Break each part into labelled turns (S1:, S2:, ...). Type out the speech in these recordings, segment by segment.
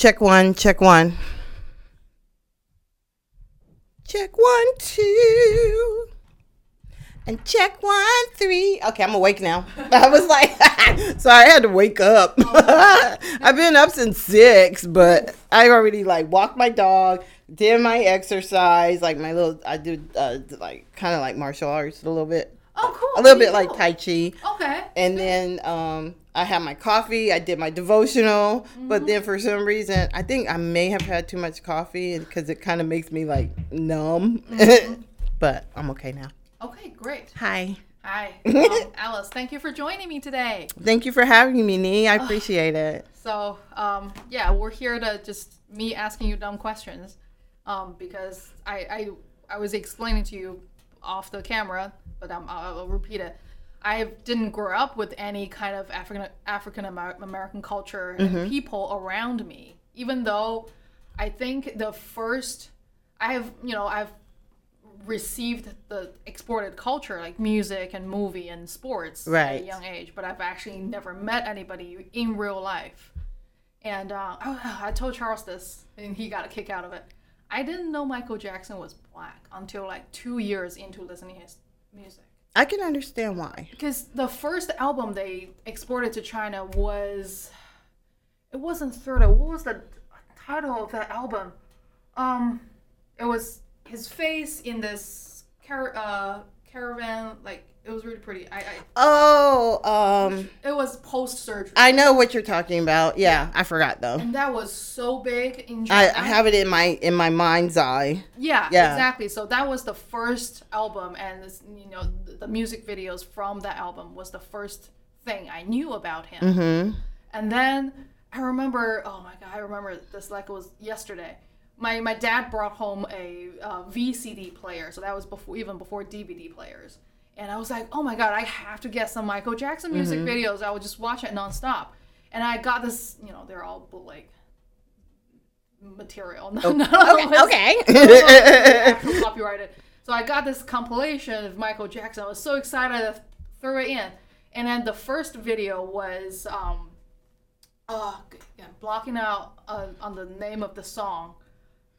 S1: Check one, check one. Check one, two. And check one, three. Okay, I'm awake now. I was like, sorry, I had to wake up. I've been up since six, but I already like walked my dog, did my exercise, like my little, I do uh, like kind of like martial arts a little bit.
S2: Oh, cool.
S1: A little bit like. Tai Chi.
S2: Okay.
S1: And then um, I had my coffee. I did my devotional. But then for some reason, I think I may have had too much coffee because it kind of makes me like numb. but I'm okay now.
S2: Okay, great.
S1: Hi.
S2: Hi, um, Alice. Thank you for joining me today.
S1: Thank you for having me, Nee. I appreciate it.
S2: So, um, yeah, we're here to just me asking you dumb questions, um, because I, I I was explaining to you off the camera, but I'll, I'll repeat it. I didn't grow up with any kind of African African American culture and people around me, even though I think the first I have you know I've received the exported culture like music and movie and sports
S1: right.
S2: at a young age, but I've actually never met anybody in real life. And uh, I, I told Charles this, and he got a kick out of it. I didn't know Michael Jackson was black until like two years into listening to his music.
S1: I can understand why.
S2: Because the first album they exported to China was, it wasn't Thriller. What was the title of that album? Um, it was his face in this car- uh, caravan. Like it was really pretty. I, I
S1: Oh, um,
S2: it was post surgery,
S1: I know what you're talking about. Yeah, I forgot though.
S2: and that was so big in
S1: I, I have it in my in my mind's eye.
S2: Yeah,
S1: Yeah.
S2: exactly. So that was the first album, and this, you know the, the music videos from that album was the first thing I knew about him.
S1: Mm-hmm.
S2: And then I remember, oh my god, I remember this like it was yesterday. My my dad brought home a uh, VCD player, so that was before even before DVD players. And I was like, oh my god, I have to get some Michael Jackson music videos. I would just watch it nonstop. And I got this, you know, they're all like material. Of them was-
S1: Okay.
S2: copyrighted. So I got this compilation of Michael Jackson. I was so excited to throw it in. And then the first video was um, uh, yeah, blocking out uh, on the name of the song.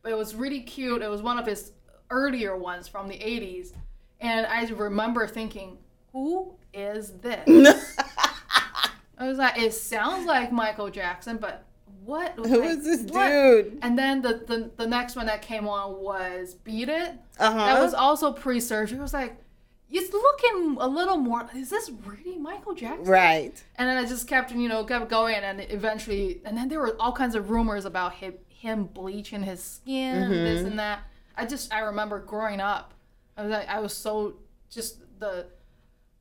S2: But it was really cute. It was one of his earlier ones from the 80s. And I remember thinking, who is this? I was like, it sounds like Michael Jackson, but what?
S1: Who
S2: like,
S1: is this
S2: what?
S1: dude?
S2: And then the, the the next one that came on was Beat It.
S1: Uh-huh.
S2: That was also pre-surgery. It was like, it's looking a little more. Is this really Michael Jackson?
S1: Right.
S2: And then I just kept, you know, kept going, and eventually, and then there were all kinds of rumors about him, him bleaching his skin, this and that. I just, I remember growing up, I was I was so just the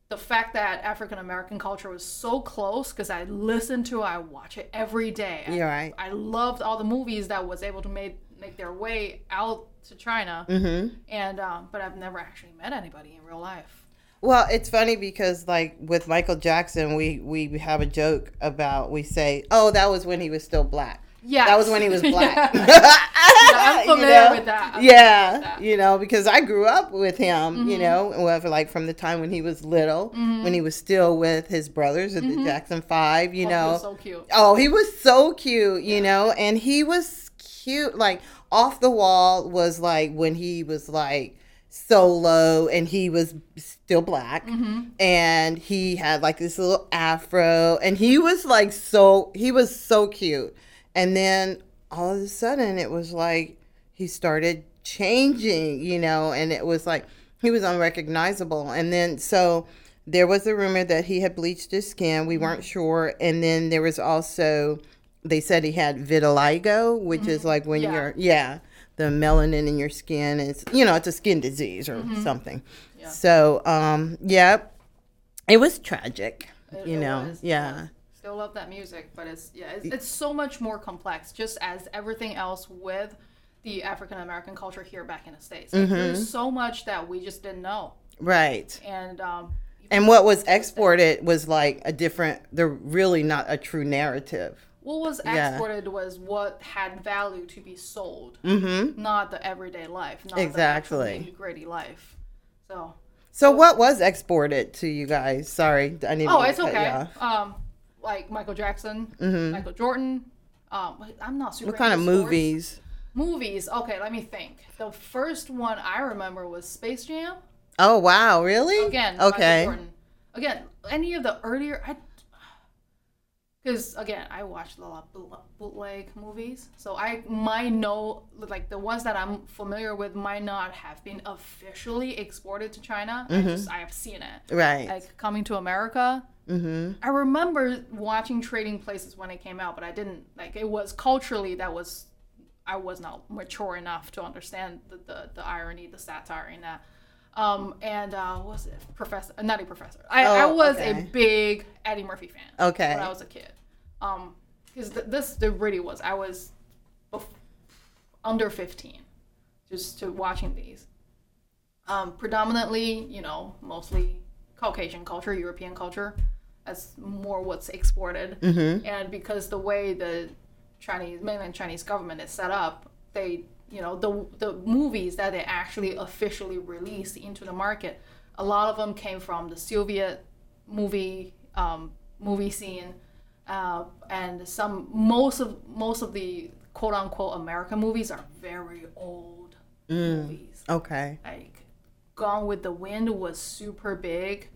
S2: the fact that African American culture was so close because I listened to, it, I watch it every day. I-
S1: right.
S2: I loved all the movies that was able to make make their way out to China,
S1: Mm-hmm.
S2: and um, but I've never actually met anybody in real life.
S1: Well, it's funny because like with Michael Jackson, we we have a joke about we say, "Oh, that was when he was still black."
S2: Yeah,
S1: That was when he was black.
S2: I'm
S1: You
S2: familiar
S1: know?
S2: with that. I'm
S1: yeah,
S2: with that.
S1: you know, because I grew up with him, you
S2: Mm-hmm.
S1: know, whatever, like from the time when he was little, when he was still with his brothers at the Jackson Five, you
S2: Mm-hmm. Oh,
S1: know.
S2: so cute.
S1: Oh, he was so cute, you know, and he was cute. Like off the wall was like when he was like solo and he was still black and he had like this little afro and he was like so he was so cute. And then all of a sudden it was like he started changing, you know, and it was like he was unrecognizable. And then so there was a rumor that he had bleached his skin. We weren't sure. And then there was also they said he had vitiligo, which is like when
S2: Yeah.
S1: you're yeah, the melanin in your skin is you know, it's a skin disease or something. So, um yeah, it was tragic,
S2: It-
S1: you know.
S2: was,
S1: yeah.
S2: Still love that music, but it's yeah, it's, it's so much more complex, just as everything else with the African American culture here back in the states.
S1: Mm-hmm.
S2: There's so much that we just didn't know,
S1: Right.
S2: and um,
S1: And what was exported was like a different they're really not a true narrative.
S2: what was
S1: Yeah.
S2: exported was what had value to be sold,
S1: mm-hmm.
S2: not the everyday life, not
S1: Exactly.
S2: the gritty life. So
S1: So what was exported to you guys? Sorry, I need
S2: Oh,
S1: to
S2: it's
S1: cut you
S2: okay.
S1: off.
S2: Um, like Michael Jackson,
S1: Mm-hmm.
S2: Michael Jordan, Um, I'm not super.
S1: What kind of
S2: sports.
S1: movies?
S2: Movies. Okay, let me think. The first one I remember was Space Jam.
S1: Oh wow, really?
S2: Again,
S1: Okay.
S2: Again, any of the earlier, I, because again, I watched a lot of bootleg movies, so I might know like the ones that I'm familiar with might not have been officially exported to China. I just I have seen it
S1: Right.
S2: like coming to America.
S1: Mm-hmm.
S2: I remember watching Trading Places when it came out, but I didn't like it was culturally that was I was not mature enough to understand the the, the irony, the satire in that. Um, and uh, was it Professor? Uh, not a professor. I, I
S1: Oh,
S2: was
S1: okay.
S2: a big Eddie Murphy fan.
S1: Okay.
S2: When I was a kid, um, because th- this there really was. I was bef- under fifteen, just to watching these. Um, predominantly, you know, mostly Caucasian culture, European culture. That's more what's exported.
S1: Mm-hmm.
S2: And because the way the Chinese mainland Chinese government is set up, they you know the the movies that they actually officially released into the market, a lot of them came from the Soviet movie um, movie scene, uh, and some most of most of the quote unquote American movies are very old movies.
S1: Okay.
S2: Like Gone with the Wind was super big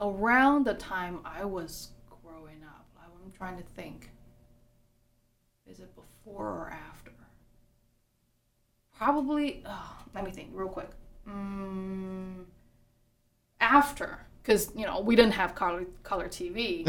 S2: around the time I was growing up. I'm trying to think. Is it before or after? Probably. Oh, let me think real quick. Mm, after, because you know we didn't have color color TV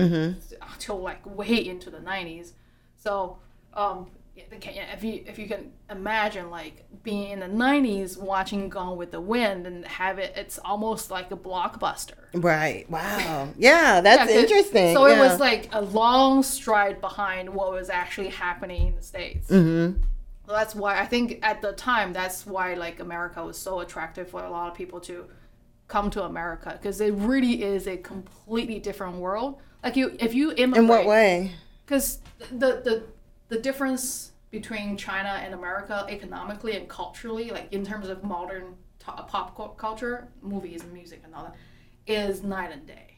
S2: until like way into the '90s. So, um, yeah, yeah, if you if you can imagine like being in the '90s watching Gone with the Wind and have it, it's almost like a blockbuster.
S1: Right. Wow. Yeah, that's
S2: Yeah,
S1: interesting.
S2: So it was like a long stride behind what was actually happening in the states.
S1: Mm-hmm.
S2: So that's why I think at the time that's why like America was so attractive for a lot of people to come to America because it really is a completely different world. Like you, if you immigrate,
S1: In what way?
S2: because the the the difference between China and America economically and culturally, like in terms of modern to- pop culture, movies and music and all that, is night and day.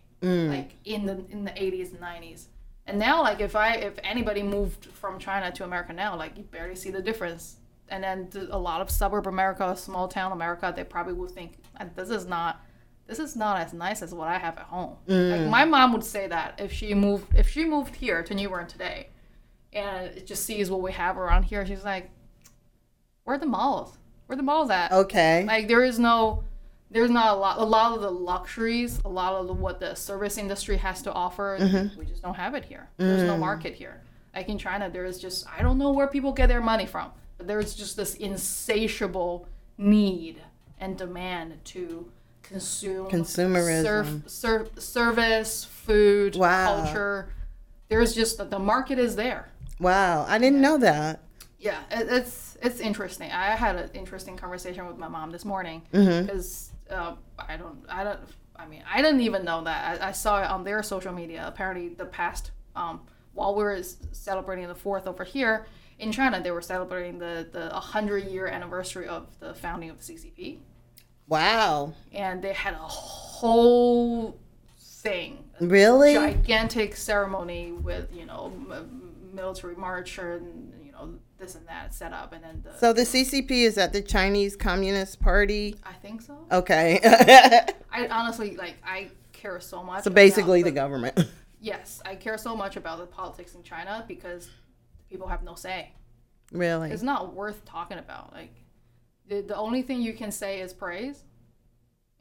S2: Like in the in the eighties and nineties, and now like if I if anybody moved from China to America now, like you barely see the difference. And then th- a lot of suburb America, small town America, they probably would think "Uh, this is not this is not as nice as what I have at home. Like my mom would say that if she moved if she moved here to New Bern today, and it just sees what we have around here, she's like, "Where are the malls? Where are the malls at?
S1: Okay.
S2: Like there is no, there's not a lot. A lot of the luxuries, a lot of the, what the service industry has to offer, mm-hmm. we just don't have it here. There's no mm. market here. Like in China, there is just I don't know where people get their money from, but there's just this insatiable need and demand to consume
S1: Consumerism.
S2: serv- ser- service, food,
S1: Wow.
S2: culture. There's just the market is there.
S1: Wow. I didn't know that.
S2: Yeah, it, it's it's interesting. I had an interesting conversation with my mom this morning
S1: Mm-hmm.
S2: because uh, I don't I don't I mean I didn't even know that I, I saw it on their social media. Apparently, the past um, while we were celebrating the fourth over here in China, they were celebrating the the hundred year anniversary of the founding of the CCP,
S1: Wow.
S2: and they had a whole thing
S1: Really?
S2: gigantic ceremony with you know military march and you know this and that set up and then the
S1: So the CCP is that the Chinese Communist Party?
S2: i think so
S1: Okay.
S2: i honestly like i care so much
S1: so
S2: about
S1: basically the
S2: the-
S1: government.
S2: yes i care so much about the politics in china because people have no say
S1: really?
S2: it's not worth talking about like the, the only thing you can say is praise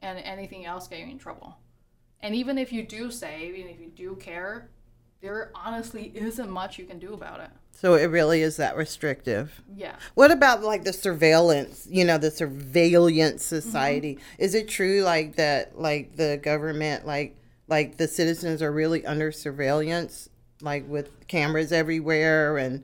S2: and anything else get you in trouble and even if you do say even if you do care there honestly isn't much you can do about it
S1: So it really is that restrictive.
S2: yeah
S1: What about like the surveillance, you know, the surveillance
S2: Mm-hmm.
S1: society? Is it true like that like the government like like the citizens are really under surveillance like with cameras everywhere and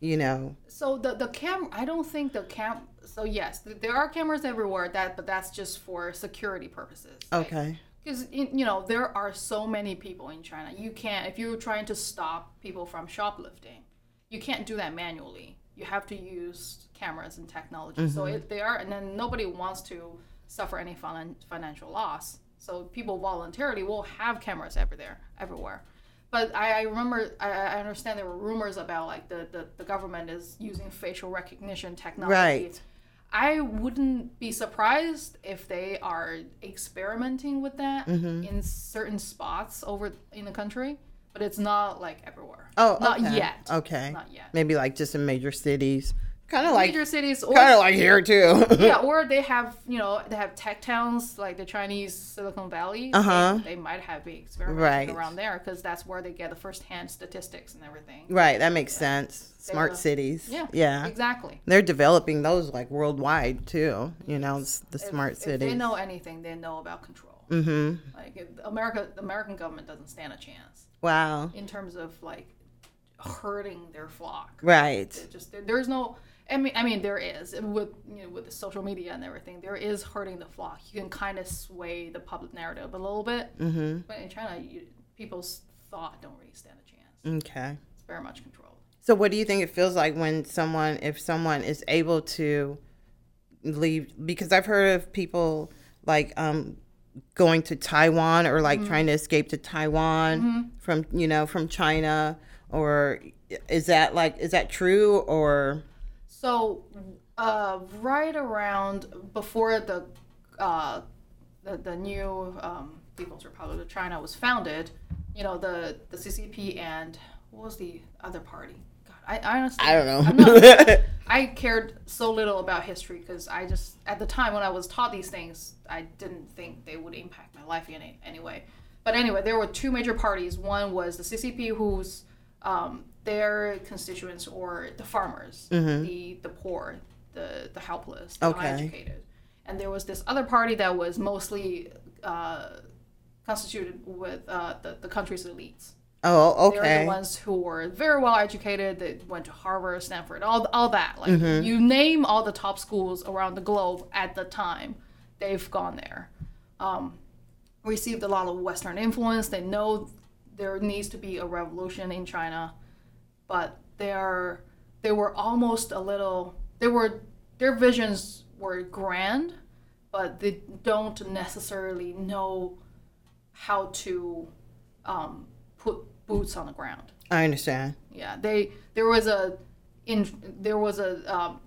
S1: you know,
S2: So the the cam I don't think the cam so yes th- there are cameras everywhere that but that's just for security purposes.
S1: okay.
S2: Because you know there are so many people in China. You can't if you're trying to stop people from shoplifting, you can't do that manually. You have to use cameras and technology. So mm-hmm. if they are and then nobody wants to suffer any finan- financial loss. So people voluntarily will have cameras everywhere everywhere. But I, I remember, I, I understand there were rumors about like the, the, the government is using facial recognition technology.
S1: Right.
S2: I wouldn't be surprised if they are experimenting with that
S1: Mm-hmm.
S2: in certain spots over in the country, but it's not like everywhere.
S1: Oh,
S2: not
S1: okay.
S2: yet.
S1: Okay.
S2: Not yet.
S1: Maybe like just in major cities. Kind of like
S2: Major cities, or
S1: kind of like here too.
S2: yeah, or they have you know they have tech towns like the Chinese Silicon Valley.
S1: Uh-huh.
S2: They, they might have been experimenting
S1: Right.
S2: around there because that's where they get the first-hand statistics and everything.
S1: right, that makes sense. Smart
S2: uh,
S1: cities.
S2: Yeah.
S1: Yeah.
S2: Exactly.
S1: They're developing those like worldwide too. You know, s- the
S2: If-
S1: smart
S2: if, they know anything, they know about control.
S1: mm-hmm.
S2: Like if America, the American government doesn't stand a chance
S1: Wow.
S2: in terms of like hurting their flock.
S1: Right.
S2: Just there's no. I mean, I mean, there is with you know with the social media and everything. There is hurting the flock. You can kind of sway the public narrative a little bit,
S1: Mm-hmm.
S2: but in China, you, people's thought don't really stand a chance.
S1: Okay.
S2: It's very much controlled.
S1: So what do you think it feels like when someone if someone is able to leave because I've heard of people like um going to Taiwan or like trying to escape to Taiwan from you know from China or is that like is that true or
S2: So, uh, right around before the uh, the, the new um, People's Republic of China was founded, you know, the the CCP and what was the other party? God, I, I honestly
S1: I don't know.
S2: Not, I cared so little about history because I just at the time when I was taught these things, I didn't think they would impact my life in any anyway. But anyway, there were two major parties. One was the CCP, whose um, their constituents or the farmers, the the poor, the the helpless, the
S1: Okay.
S2: uneducated, and there was this other party that was mostly uh, constituted with uh, the the country's elites.
S1: Oh, okay.
S2: They were
S1: okay.
S2: the ones who were very well educated. They went to Harvard, Stanford, all all that. Like
S1: Mm-hmm.
S2: you name all the top schools around the globe at the time, they've gone there. Um, received a lot of Western influence. They know there needs to be a revolution in China, but they are they were almost a little. They were their visions were grand, but they don't necessarily know how to um, put boots on the ground.
S1: I understand.
S2: Yeah, they there was a in there was a um,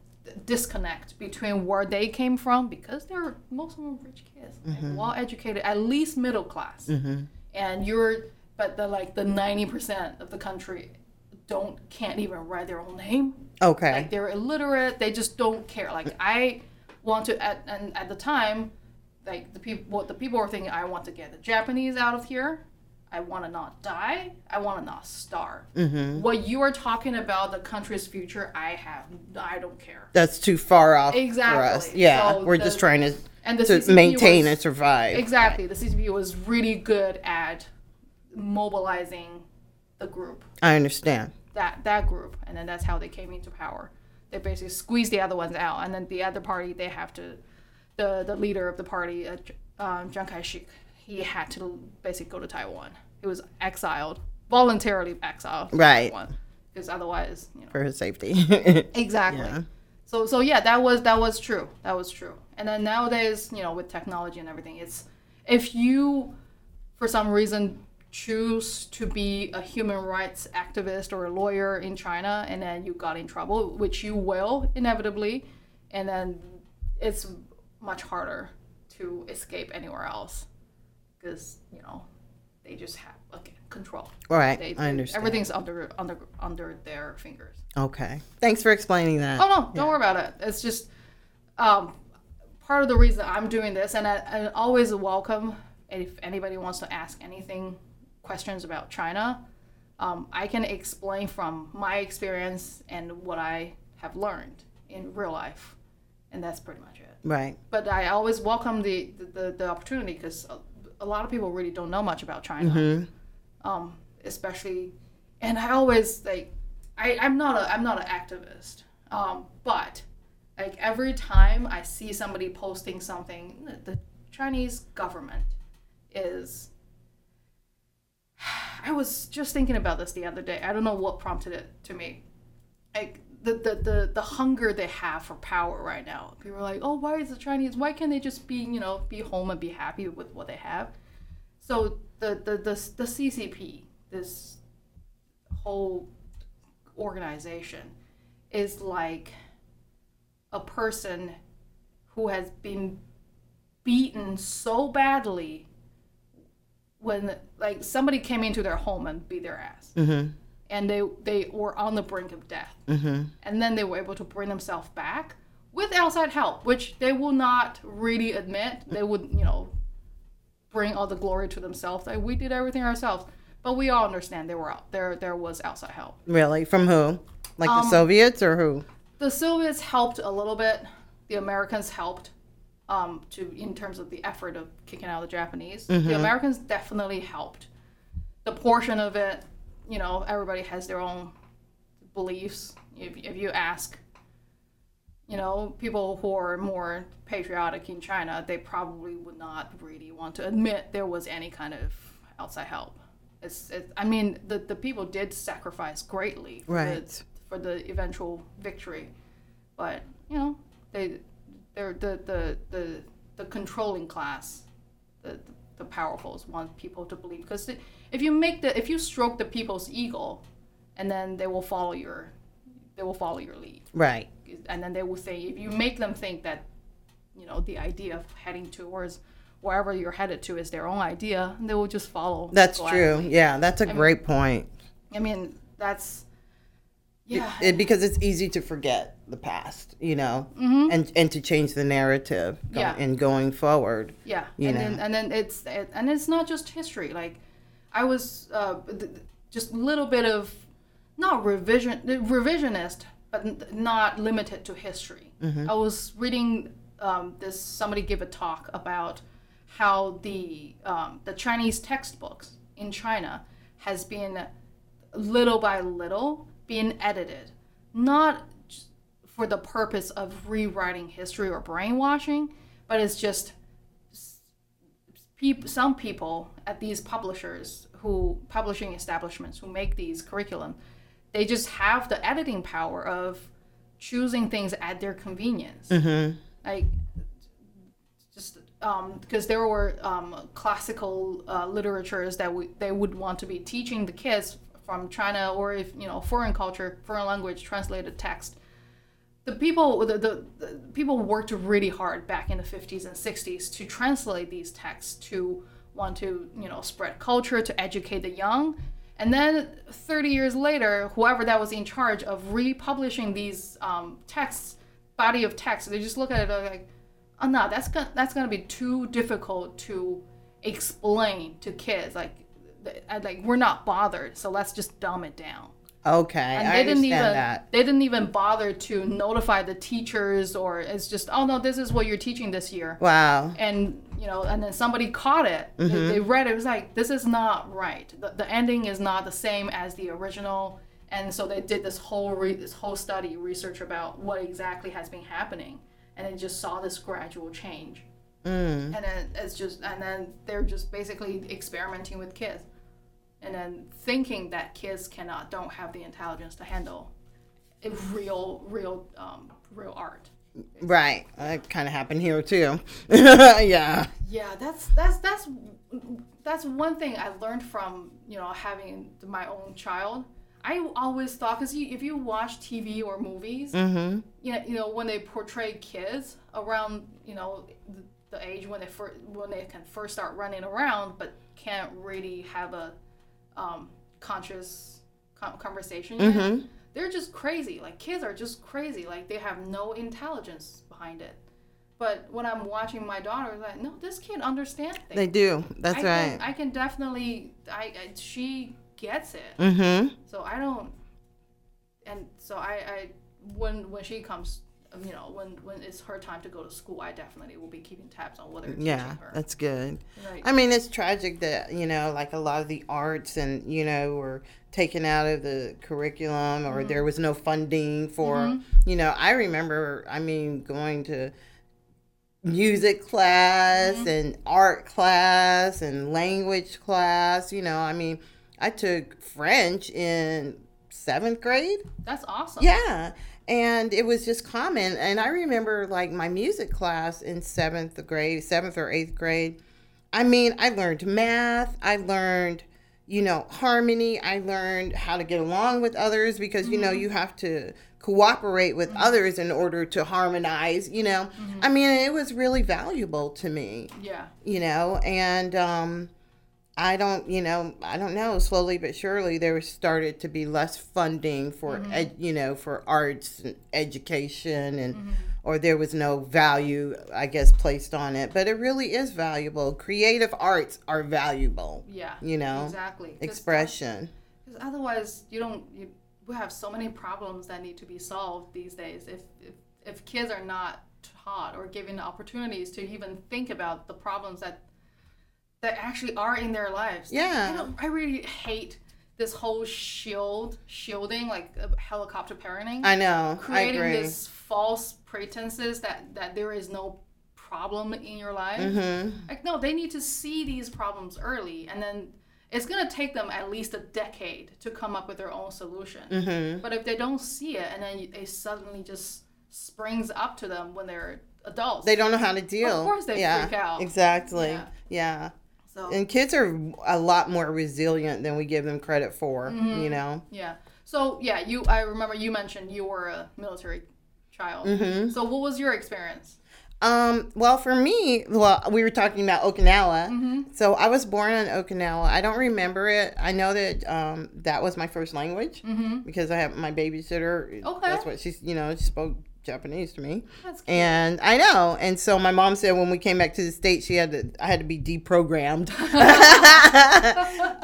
S2: disconnect between where they came from because they're most of them rich kids, like, well educated, at least middle class, and you're but the like the ninety percent of the country don't can't even write their own name.
S1: Okay.
S2: Like they're illiterate. They just don't care. Like I want to at and at the time, like the people what the people were thinking. I want to get the Japanese out of here. I want to not die. I want to not starve.
S1: Mm-hmm.
S2: What you are talking about the country's future, I have. I don't care.
S1: That's too far off for us.
S2: Exactly.
S1: Yeah,
S2: So
S1: we're
S2: the-
S1: just trying to
S2: And the
S1: to
S2: CCP
S1: maintain
S2: was,
S1: and survive.
S2: Exactly. The CCP was really good at mobilizing the group
S1: I understand.
S2: That that group, and then that's how they came into power. They basically squeezed the other ones out, and then the other party they have to, the the leader of the party, uh, um, Chiang Kai-shek, he had to basically go to Taiwan. He was exiled, voluntarily exiled, to
S1: Right.
S2: Taiwan, because otherwise, you know,
S1: For his safety.
S2: exactly.
S1: Yeah.
S2: So so yeah, that was that was true. That was true. And then nowadays, you know, with technology and everything, it's if you for some reason choose to be a human rights activist or a lawyer in China and then you got in trouble, which you will inevitably, and then it's much harder to escape anywhere else because, you know, they just have like control.
S1: right.
S2: They,
S1: I
S2: they-
S1: understand.
S2: Everything's under under under their fingers.
S1: Okay. Thanks for explaining that.
S2: Oh no, don't worry about it. It's just um, part of the reason I'm doing this, and I, I always welcome if anybody wants to ask anything, questions about China. Um, I can explain from my experience and what I have learned in real life, and that's pretty much it.
S1: Right.
S2: But I always welcome the the, the opportunity because a, a lot of people really don't know much about China
S1: Mm-hmm.
S2: um, especially, and I always like, I I'm not a I'm not an activist, um, but like every time I see somebody posting something, the Chinese government is. I was just thinking about this the other day. I don't know what prompted it to me. Like the, the, the, the hunger they have for power right now. People are like, oh, why is the Chinese? Why can't they just be you know be home and be happy with what they have? So the the the, the CCP this whole organization is like a person who has been beaten so badly when like somebody came into their home and beat their ass and they they were on the brink of death and then they were able to bring themselves back with outside help which they will not really admit they would you know bring all the glory to themselves like we did everything ourselves but we all understand there were out there there was outside help
S1: Really? From who? Like
S2: Um,
S1: the Soviets or who?
S2: the Soviets helped a little bit. The Americans helped um, to in terms of the effort of kicking out the Japanese. The Americans definitely helped. The portion of it, you know, everybody has their own beliefs. If, if you ask, you know, people who are more patriotic in China, they probably would not really want to admit there was any kind of outside help. It's, it, I mean, the, the people did sacrifice greatly for,
S1: Right.
S2: the, for the eventual victory, but you know, they, they're the the the, the controlling class, the, the powerfuls want people to believe because if you make the if you stroke the people's ego, and then they will follow your, they will follow your lead
S1: Right.
S2: and then they will say if you make them think that you know the idea of heading towards wherever you're headed to is their own idea they will just follow
S1: That's true. Yeah, that's a great point.
S2: i mean that's yeah
S1: It, because it's easy to forget the past, you know, and and to change the narrative go-
S2: Mm-hmm. Yeah.
S1: and going forward.
S2: yeah
S1: you
S2: and
S1: know.
S2: then and then it's it, and it's not just history like i was uh, th- just a little bit of not revision revisionist but n- not limited to history i was reading um, this somebody give a talk about how the um, the chinese textbooks in china has been little by little being edited not for the purpose of rewriting history or brainwashing but it's just some people at these publishers who publishing establishments who make these curriculum they just have the editing power of choosing things at their convenience. Like just um, because there were um, classical uh, literatures that we, they would want to be teaching the kids from China or if you know foreign culture, foreign language translated text. The people the, the, the people worked really hard back in the 50s and 60s to translate these texts to want to you know spread culture to educate the young. And then 30 years later, whoever that was in charge of republishing these um, texts, body of text, they just look at it like, oh no, that's gonna that's gonna be too difficult to explain to kids. Like, I- like we're not bothered, so let's just dumb it down.
S1: Okay,
S2: And
S1: I
S2: they didn't
S1: understand
S2: even
S1: that.
S2: they didn't even bother to notify the teachers, or it's just oh no, this is what you're teaching this year.
S1: Wow.
S2: And you know, and then somebody caught it. They, they read it. It was like this is not right. The, the ending is not the same as the original. And so they did this whole re- this whole study research about what exactly has been happening, and they just saw this gradual change.
S1: Mm.
S2: And then it's just, and then they're just basically experimenting with kids, and then thinking that kids cannot, don't have the intelligence to handle a real, real, um, real art.
S1: Right. That kind of happened here too. yeah.
S2: Yeah, that's that's that's that's one thing I learned from you know having my own child. I always thought because you, if you watch TV or movies,
S1: Mm-hmm.
S2: you know, you know when they portray kids around you know the, the age when they first when they can first start running around but can't really have a um, conscious conversation yet,
S1: Mhm.
S2: they're just crazy like kids are just crazy like they have no intelligence behind it but when i'm watching my daughter like no this kid understands things
S1: They do. That's
S2: I
S1: right.
S2: can, I can definitely I, I she gets it
S1: mm-hmm.
S2: so I don't, and so I, I when when she comes, you know, when when it's her time to go to school, I definitely will be keeping tabs on whether.
S1: Yeah,
S2: her.
S1: that's good.
S2: Like,
S1: I mean, it's tragic that, you know, like a lot of the arts and, you know, were taken out of the curriculum or there mm-hmm. was no funding for, mm-hmm. you know, I remember, I mean, going to music class mm-hmm. and art class and language class, you know, I mean, I took French in seventh grade.
S2: that's awesome.
S1: Yeah. And it was just common. And I remember like my music class in seventh grade, seventh or eighth grade. I mean, I learned math. I learned, you know, harmony. I learned how to get along with others because, you know, mm-hmm. you have to cooperate with mm-hmm. others in order to harmonize, you know. Mm-hmm. I mean, it was really valuable to me,
S2: Yeah.
S1: you know, and um I don't, you know, I don't know. Slowly but surely, there started to be less funding for, mm-hmm. ed, you know, for arts and education, and mm-hmm. or there was no value, I guess, placed on it. But it really is valuable. Creative arts are valuable.
S2: Yeah.
S1: You know,
S2: Exactly.
S1: expression.
S2: Because otherwise, you don't. You, we have so many problems that need to be solved these days. If, if if kids are not taught or given opportunities to even think about the problems that that actually are in their lives.
S1: Yeah.
S2: I, don't, I really hate this whole shield shielding like uh, helicopter parenting
S1: I know. I
S2: creating
S1: agree.
S2: this false pretenses that that there is no problem in your life
S1: hmm
S2: like no they need to see these problems early and then it's going to take them at least a decade to come up with their own solution
S1: hmm
S2: but if they don't see it and then it suddenly just springs up to them when they're adults
S1: They don't know how to deal.
S2: Of course they
S1: yeah,
S2: freak out.
S1: Exactly.
S2: Yeah.
S1: yeah.
S2: So
S1: And kids are a lot more resilient than we give them credit for,
S2: Mm-hmm.
S1: you know?
S2: yeah so yeah you i remember you mentioned you were a military child
S1: Mm-hmm.
S2: so what was your experience
S1: Um, well, for me, well, we were talking about Okinawa.
S2: Mm-hmm.
S1: So I was born in Okinawa. I don't remember it. I know that um, that was my first language
S2: mm-hmm.
S1: because I have my babysitter.
S2: Okay.
S1: That's what she's, you know, she spoke Japanese to me. And I know. And so my mom said when we came back to the States, she had to, I had to be deprogrammed.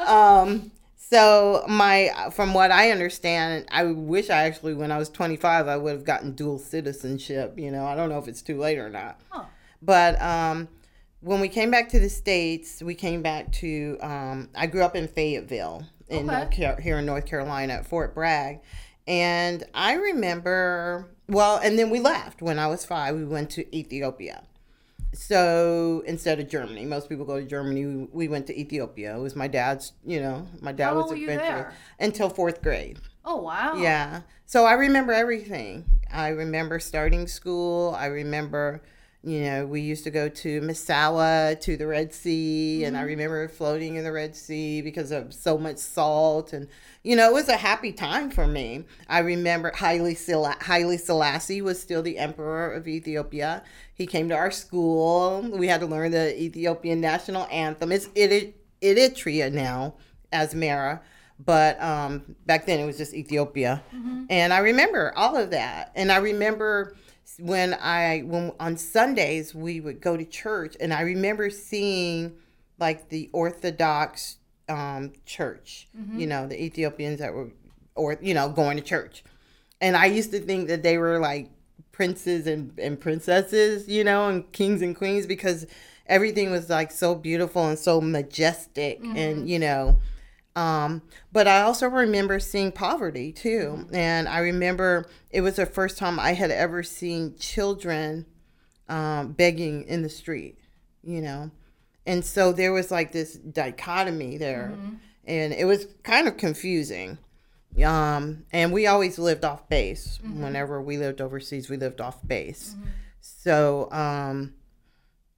S1: um, so my, from what I understand, I wish I actually, when I was 25, I would have gotten dual citizenship. You know, I don't know if it's too late or not.
S2: Huh.
S1: But um, when we came back to the States, we came back to, um, I grew up in Fayetteville in
S2: Okay.
S1: North here in North Carolina at Fort Bragg. And I remember, well, and then we left when I was five. We went to Ethiopia. So instead of Germany, most people go to Germany. We, we went to Ethiopia. It was my dad's, you know, my dad
S2: How
S1: was adventurous until fourth grade.
S2: oh wow
S1: Yeah. So I remember everything. I remember starting school. I remember, you know, we used to go to Massawa to the Red Sea, and I remember floating in the Red Sea because of so much salt. And, you know, it was a happy time for me. I remember Haile, Sela- Haile Selassie was still the emperor of Ethiopia. He came to our school. We had to learn the Ethiopian national anthem. It's Eri- Eritrea now, Asmara but um, back then it was just Ethiopia, and I remember all of that. And I remember when I when on Sundays we would go to church, and I remember seeing like the Orthodox um, church, you know, the Ethiopians that were or you know going to church, and I used to think that they were like princes and, and princesses, you know, and kings and queens because everything was like so beautiful and so majestic and you know um, but I also remember seeing poverty too. And I remember it was the first time I had ever seen children um, begging in the street, you know. And so there was like this dichotomy there. And it was kind of confusing. Um, and we always lived off base. Whenever we lived overseas, we lived off base. So, um,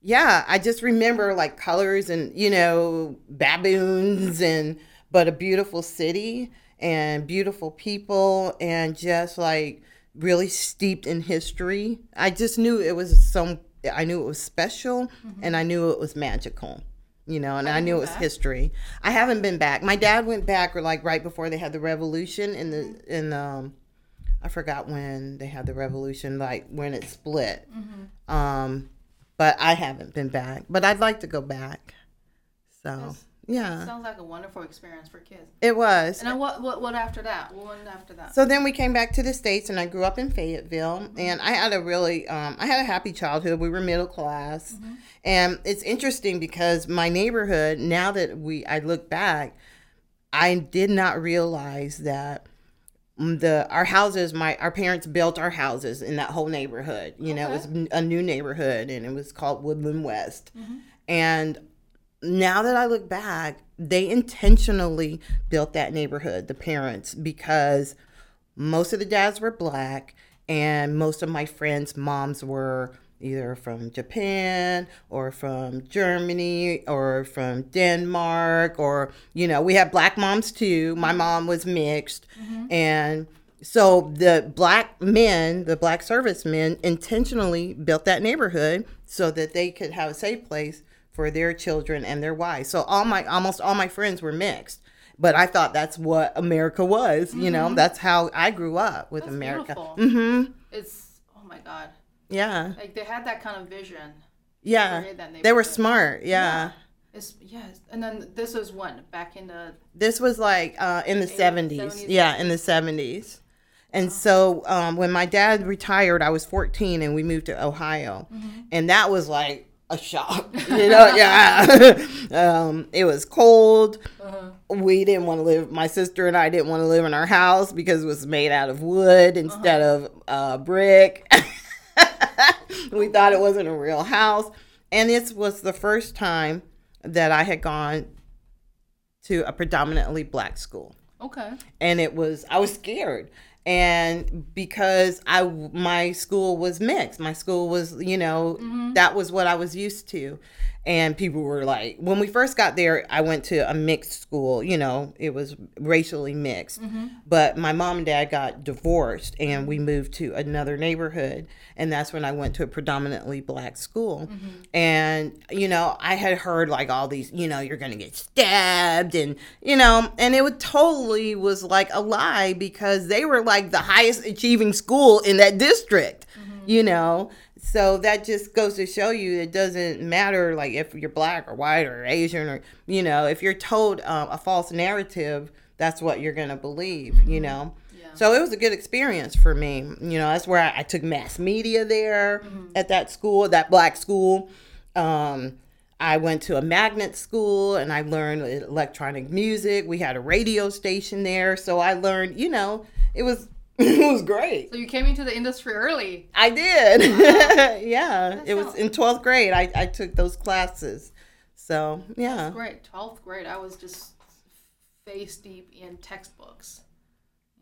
S1: yeah, I just remember like colors and you know baboons and but a beautiful city and beautiful people and just like really steeped in history. I just knew it was some. I knew it was special and I knew it was magical. You know, and I knew it was
S2: back?
S1: history. I haven't been back. My dad went back, or like right before they had the revolution in the in the. Um, I forgot when they had the revolution, like when it split. Um, but I haven't been back. But I'd like to go back. So. Yeah,
S2: Sounds like a wonderful experience for kids.
S1: it was.
S2: And then what, what, what after that? What after that?
S1: So then we came back to the states, and I grew up in Fayetteville, mm-hmm. and I had a really, um, I had a happy childhood. We were middle class, mm-hmm. and it's interesting because my neighborhood. Now that we, I look back, I did not realize that the our houses, my our parents built our houses in that whole neighborhood. You know, it was a new neighborhood, and it was called Woodland West, mm-hmm. and now that I look back, they intentionally built that neighborhood, the parents, because most of the dads were black and most of my friends' moms were either from Japan or from Germany or from Denmark or you know we have black moms too. My mm-hmm. mom was mixed, mm-hmm. and so the black men, the black servicemen, intentionally built that neighborhood so that they could have a safe place for their children and their wives. So all my almost all my friends were mixed. But I thought that's what America was, you know. That's how I grew up with
S2: That's
S1: America. Mm-hmm.
S2: It's oh my god.
S1: Yeah.
S2: Like they had that kind of vision.
S1: Yeah. They were smart. Yeah.
S2: It's yes. And then this was when back in the
S1: This was like uh, in the 70s.
S2: 70s.
S1: Yeah, in the 70s. And so um, when my dad retired, I was 14 and we moved to Ohio. And that was like a shock. You know, yeah. um, it was cold. We didn't want to live, my sister and I didn't want to live in our house because it was made out of wood instead of uh, brick. we thought it wasn't a real house. And this was the first time that I had gone to a predominantly black school
S2: okay.
S1: and it was i was scared and because i my school was mixed my school was you know mm-hmm. that was what i was used to and people were like when we first got there i went to a mixed school you know it was racially mixed. Mm-hmm. But my mom and dad got divorced and we moved to another neighborhood. And that's when i went to a predominantly black school. Mm-hmm. And you know i had heard like all these you know you're gonna get stabbed and you know and it would totally was like a lie because they were like the highest achieving school in that district mm-hmm. you know so that just goes to show you it doesn't matter like if you're black or white or asian or you know if you're told um, a false narrative that's what you're gonna believe you know
S2: Yeah.
S1: so it was a good experience for me you know that's where i, I took mass media there at that school that black school um, I went to a magnet school and I learned electronic music. We had a radio station there, so I learned, you know, it was it was great.
S2: So you came into the industry early.
S1: I did. yeah. it was in 12th grade. I, I took those classes. So, yeah.
S2: Great. Twelfth grade. I was just face deep in textbooks.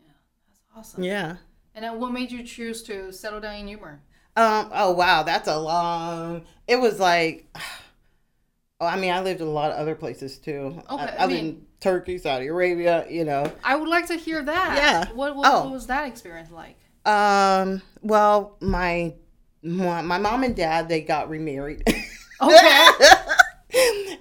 S2: Yeah, that's awesome.
S1: Yeah.
S2: And then what made you choose to settle down in humor?
S1: Um, oh wow, that's a long. It was like Oh, I mean, I lived in a lot of other places too.
S2: Okay,
S1: I,
S2: I
S1: I
S2: mean-
S1: Turkey, Saudi Arabia, you know.
S2: I would like to hear that.
S1: Yeah.
S2: What, what,
S1: Oh.
S2: what was that experience like?
S1: Um, well, my my, my mom and dad they got remarried.
S2: Okay.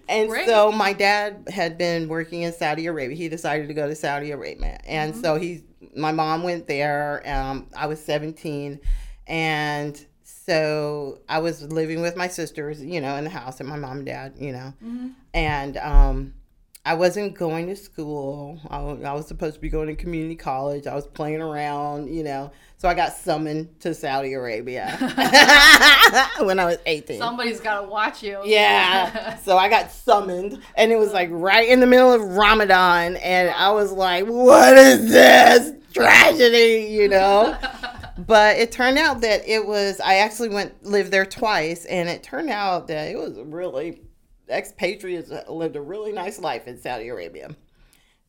S1: and
S2: Great.
S1: so my dad had been working in Saudi Arabia. He decided to go to Saudi Arabia, and
S2: Mm-hmm.
S1: so he, my mom went there. Um, I was seventeen, and so I was living with my sisters, you know, in the house, and my mom and dad, you know,
S2: Mm-hmm.
S1: and um, I wasn't going to school. I was, I was supposed to be going to community college. I was playing around, you know. So I got summoned to Saudi Arabia when I was 18.
S2: Somebody's got to watch you.
S1: Yeah. so I got summoned, and it was like right in the middle of Ramadan, and I was like, "What is this tragedy?" You know. but it turned out that it was. I actually went lived there twice, and it turned out that it was really expatriates lived a really nice life in Saudi Arabia.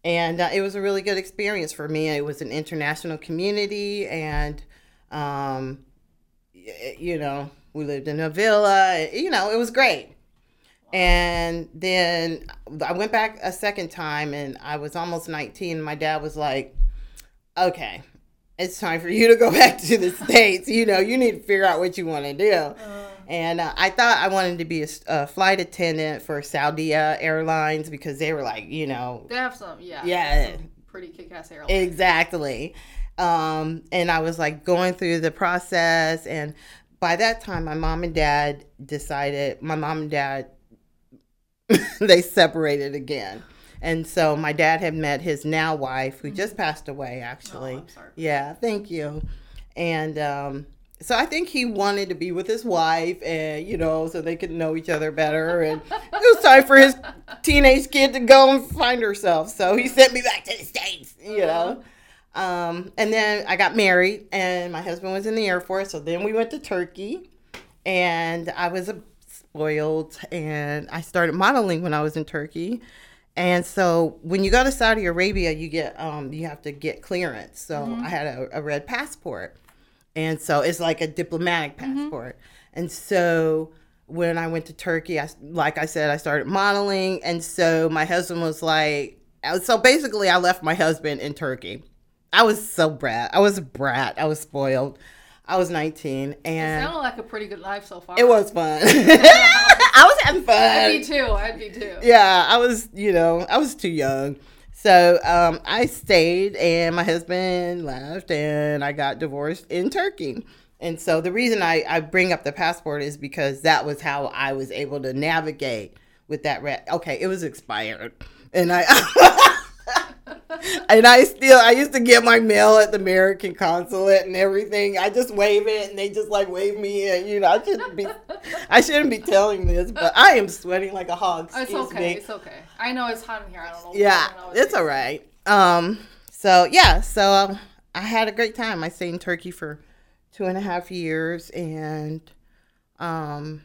S1: And uh, it was a really good experience for me. It was an international community, and um, you know, we lived in a villa. You know, it was great. And then I went back a second time, and I was almost 19. My dad was like, okay, it's time for you to go back to the States. You know, you need to figure out what you want to do. And uh, I thought I wanted to be a flight attendant for Saudi uh, Airlines because they were like, you know,
S2: They have some, yeah.
S1: Yeah.
S2: some pretty kick ass airlines.
S1: Exactly. Um, and I was like going through the process. And by that time, my mom and dad decided, my mom and dad, they separated again. And so my dad had met his now wife, who just passed away, actually.
S2: Oh, I'm sorry.
S1: Yeah, thank you. And um, so I think he wanted to be with his wife, and you know, so they could know each other better. And it was time for his teenage kid to go and find herself. So he sent me back to the states, you know. Um, and then I got married, and my husband was in the Air Force. So then we went to Turkey, and I was a spoiled, and I started modeling when I was in Turkey. And so when you go to Saudi Arabia, you get um, you have to get clearance. So I had a, a red passport, and so it's like a diplomatic mm-hmm. passport. And so when I went to Turkey, I like I said, I started modeling, and so my husband was like, uh, so basically, I left my husband in Turkey. I was so brat. I was a brat. I was spoiled. I was 19, and it
S2: Sounded like a pretty good life so far.
S1: it was fun. I was having fun.
S2: I'd be too. I'd be too.
S1: yeah, I was, you know, I was too young. So um, I stayed, and my husband left, and I got divorced in Turkey. And so the reason I, I bring up the passport is because that was how I was able to navigate with that. Re- okay, it was expired, and I. and I still I used to get my mail at the American consulate and everything. I just wave it and they just like wave me in. You know, I shouldn't be I shouldn't be telling this, but I am sweating like a hog.
S2: It's okay.
S1: me.
S2: It's okay. I know it's hot in here. I don't know.
S1: Yeah, it's all right. Um, so yeah, so um, I had a great time. I stayed in Turkey for two and a half years, and um,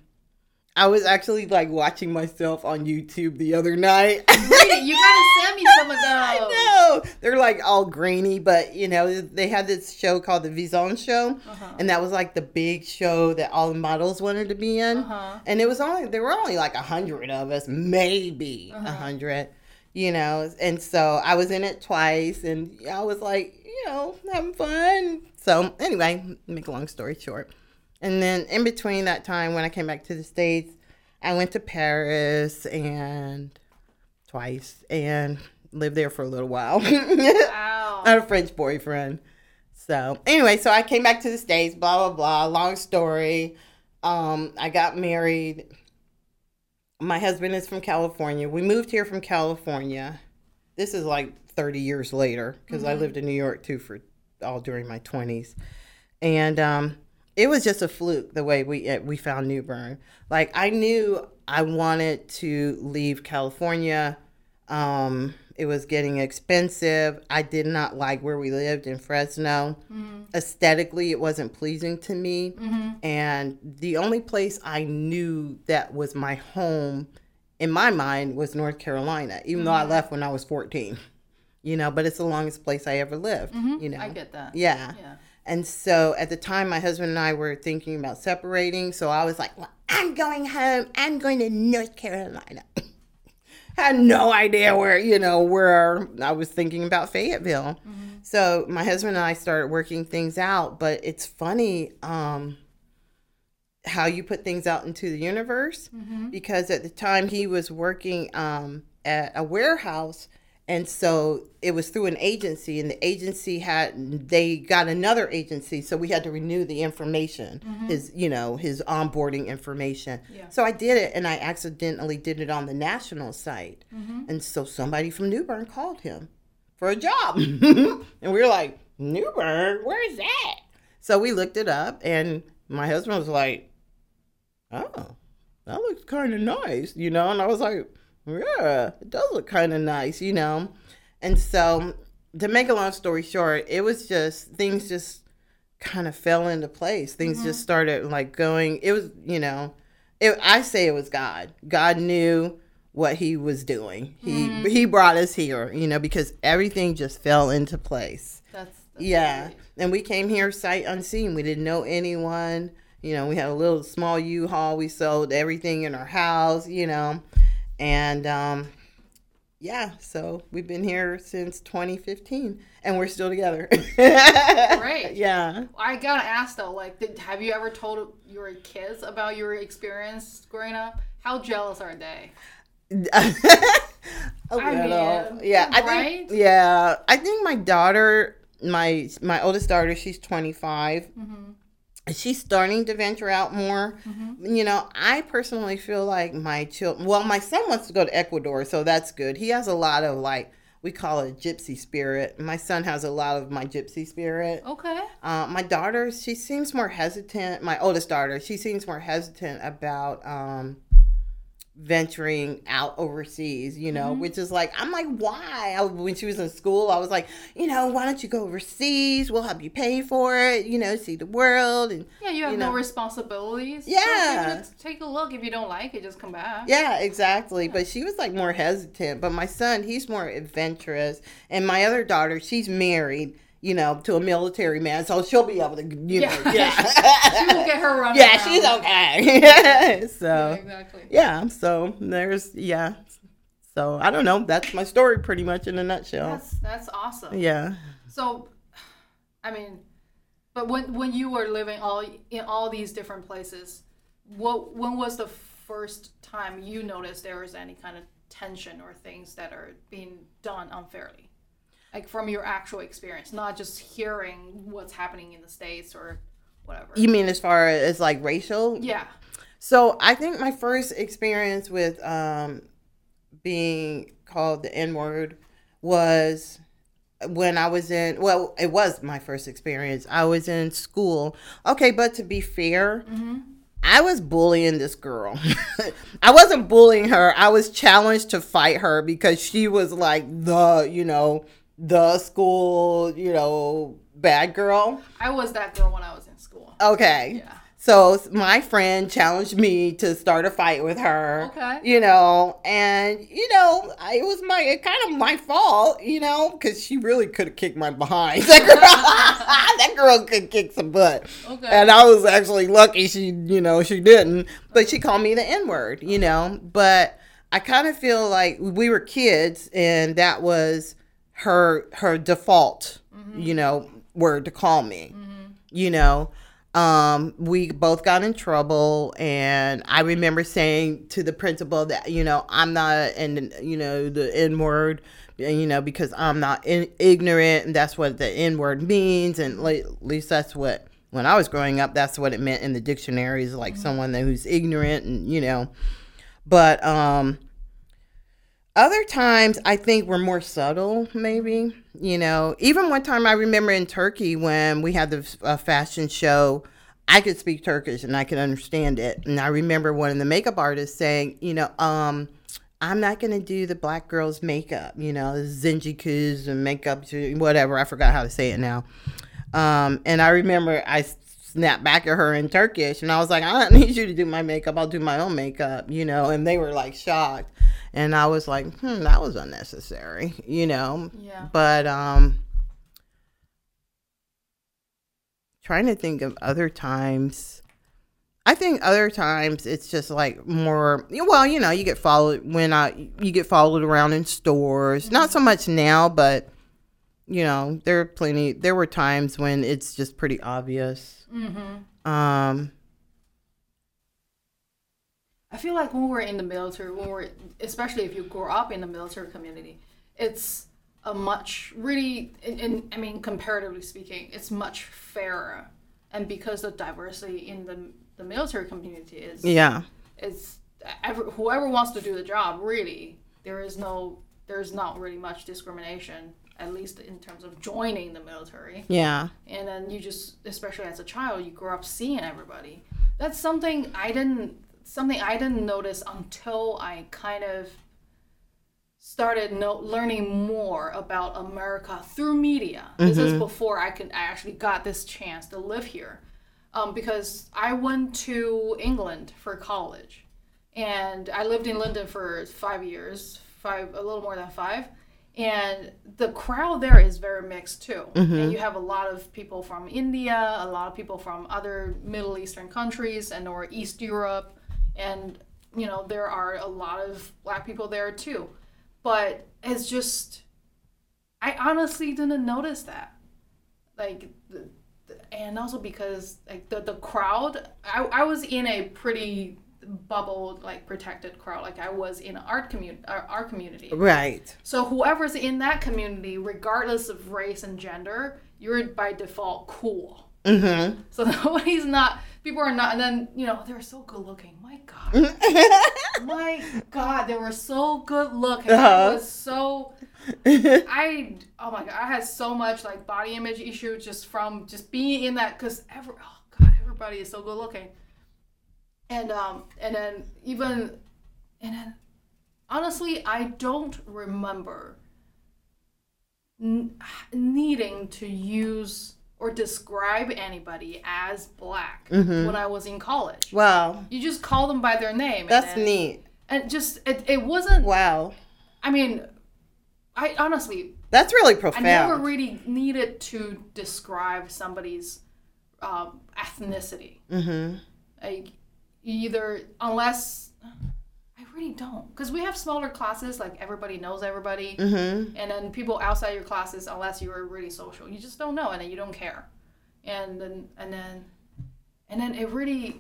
S1: I was actually like watching myself on YouTube the other night.
S2: Wait, you gotta send me some of those.
S1: I know they're like all grainy, but you know they had this show called the Vizon Show,
S2: Uh-huh.
S1: and that was like the big show that all the models wanted to be in.
S2: Uh-huh.
S1: And it was only there were only like a hundred of us, maybe a
S2: Uh-huh.
S1: hundred, you know. And so I was in it twice, and I was like, you know, having fun. So anyway, make a long story short, and then in between that time when I came back to the states, I went to Paris and twice and lived there for a little while.
S2: Wow.
S1: I had a French boyfriend. So anyway, so I came back to the States, blah blah blah. Long story. Um, I got married. My husband is from California. We moved here from California. This is like 30 years later because I lived in New York too for all during my 20s. And um, it was just a fluke the way we uh, we found New Bern. Like I knew I wanted to leave California. Um, it was getting expensive. I did not like where we lived in Fresno. Aesthetically, it wasn't pleasing to me. And the only place I knew that was my home in my mind was North Carolina, even though I left when I was 14. You know, but it's the longest place I ever lived. You know,
S2: I get that.
S1: yeah.
S2: Yeah.
S1: And so at the time, my husband and I were thinking about separating. So I was like, well, I'm going home. I'm going to North Carolina. Had no idea where, you know, where I was thinking about Fayetteville. So my husband and I started working things out. But it's funny um, how you put things out into the universe because at the time he was working um, at a warehouse and so it was through an agency and the agency had they got another agency so we had to renew the information mm-hmm. his you know his onboarding information.
S2: Yeah.
S1: so i did it and i accidentally did it on the national site. Mm-hmm. And so somebody from new bern called him for a job. And we were like new bern where's that? So we looked it up and my husband was like oh, that looks kind of nice, you know? And I was like, yeah, it does look kind of nice, you know? And so, to make a long story short, it was just, things just kind of fell into place. Things just mm-hmm. started like going, it was, you know, it, I say it was God. God knew what he was doing. He mm-hmm. he brought us here, you know, because everything just fell into place.
S2: That's, that's
S1: Yeah.
S2: great.
S1: And we came here sight unseen. We didn't know anyone. You know, we had a little small U-Haul. We sold everything in our house, you know. And um yeah, so we've been here since 2015 and we're still together.
S2: Great.
S1: Yeah.
S2: I gotta ask though, like, did, have you ever told your kids about your experience growing up? How jealous are they?
S1: a
S2: I
S1: little.
S2: mean,
S1: yeah, I
S2: right?
S1: think yeah, I think my daughter, my my oldest daughter, she's 25. She's starting to venture out more. You know, I personally feel like my children. Well, my son wants to go to Ecuador, so that's good. He has a lot of like we call it gypsy spirit. My son has a lot of my gypsy spirit.
S2: Okay.
S1: Uh, my daughter, she seems more hesitant. My oldest daughter, she seems more hesitant about um, venturing out overseas, you know, mm-hmm. which is like, I'm like, why? I, when she was in school, I was like, you know, why don't you go overseas? We'll help you pay for it, you know, see the world. And
S2: Yeah, you have
S1: You
S2: no
S1: know.
S2: responsibilities.
S1: Yeah.
S2: a- take a look. If you don't like it, just come back.
S1: yeah, exactly. But she was like more hesitant. But my son, he's more adventurous. And my other daughter, she's married. You know, to a military man, so she'll be able to, you know,
S2: Yeah.
S1: yeah,
S2: she will get her run.
S1: yeah,
S2: around.
S1: she's okay. so
S2: Yeah, exactly.
S1: yeah, so there's yeah, so I don't know. That's my story, pretty much in a nutshell.
S2: That's that's awesome.
S1: Yeah.
S2: So, I mean, but when when you were living all in all these different places, what when was the first time you noticed there was any kind of tension or things that are being done unfairly, like from your actual experience, not just hearing what's happening in the states or whatever.
S1: You mean as far as like racial?
S2: yeah.
S1: So I think my first experience with um, being called the N word was when I was in. Well, it was my first experience. I was in school. Okay, but to be fair. I was bullying this girl. I wasn't bullying her. I was challenged to fight her because she was like the, you know, the school, you know, bad girl.
S2: I was that girl when I was in school.
S1: Okay.
S2: Yeah.
S1: So my friend challenged me to start a fight with her.
S2: Okay.
S1: You know, and you know, I, it was my it kind of my fault, you know, because she really could have kicked my behind. That girl, that girl could kick some butt.
S2: Okay.
S1: And I was actually lucky she, you know, she didn't. But she called me the N word, you know. But I kind of feel like we were kids, and that was her her default, you know, word to call me you know? Um we both got in trouble and i remember saying to the principal that you know i'm not and you know the n word you know because i'm not in, ignorant and that's what the n word means and like, at least that's what when i was growing up that's what it meant in the dictionaries like someone that who's ignorant and you know. But um other times I think we're more subtle, maybe. You know, even one time I remember in Turkey when we had the uh, fashion show, I could speak Turkish and I could understand it. And I remember one of the makeup artists saying, you know, um, I'm not going to do the black girl's makeup, you know, zinjikus and makeup, whatever. I forgot how to say it now. Um, and I remember I snapped back at her in Turkish and I was like, I don't need you to do my makeup. I'll do my own makeup, you know. And they were like shocked. And I was like, hmm, that was unnecessary, you know.
S2: Yeah.
S1: But um trying to think of other times. I think other times it's just like more well, you know, you get followed when I you get followed around in stores. Not so much now, but you know, there are plenty there were times when it's just pretty obvious.
S2: Mm-hmm.
S1: Um
S2: I feel like when we're in the military, when we're especially if you grow up in the military community, it's a much really, in, in, I mean, comparatively speaking, it's much fairer, and because the diversity in the the military community is
S1: yeah.
S2: it's ever, whoever wants to do the job really there is no there's not really much discrimination at least in terms of joining the military.
S1: Yeah.
S2: and then you just especially as a child you grow up seeing everybody. That's something i didn't something i didn't notice until i kind of started no, learning more about america through media. This is before i could i actually got this chance to live here um, because i went to england for college. And i lived in london for five years five a little more than five and the crowd there is very mixed too. And mm-hmm. you have a lot of people from india a lot of people from other middle eastern countries and or east europe. And you know there are a lot of black people there too. But it's just i honestly didn't notice that. Like and also because like the, the crowd I, I was in a pretty bubble like protected crowd like i was in art community art community
S1: Right.
S2: so whoever's in that community, regardless of race and gender, you're by default cool.
S1: Mhm.
S2: So nobody's not. People are not. And then you know they're so good looking. My God. My God, they were so good looking. I
S1: Uh-huh.
S2: was so. I oh my God, I had so much like body image issue just from just being in that because every oh God, everybody is so good looking. And um and then even and then honestly, I don't remember n- needing to use or describe anybody as black when I was in college.
S1: Wow.
S2: You just call them by their name.
S1: That's
S2: then-
S1: neat.
S2: And just it, it wasn't.
S1: Wow.
S2: I mean, I honestly
S1: That's really profound.
S2: I never really needed to describe somebody's um, ethnicity.
S1: mm-hmm.
S2: Like either unless I really don't, because we have smaller classes. Like everybody knows everybody,
S1: Mm-hmm.
S2: and then people outside your classes, unless you are really social, you just don't know, and then you don't care, and then and then and then it really.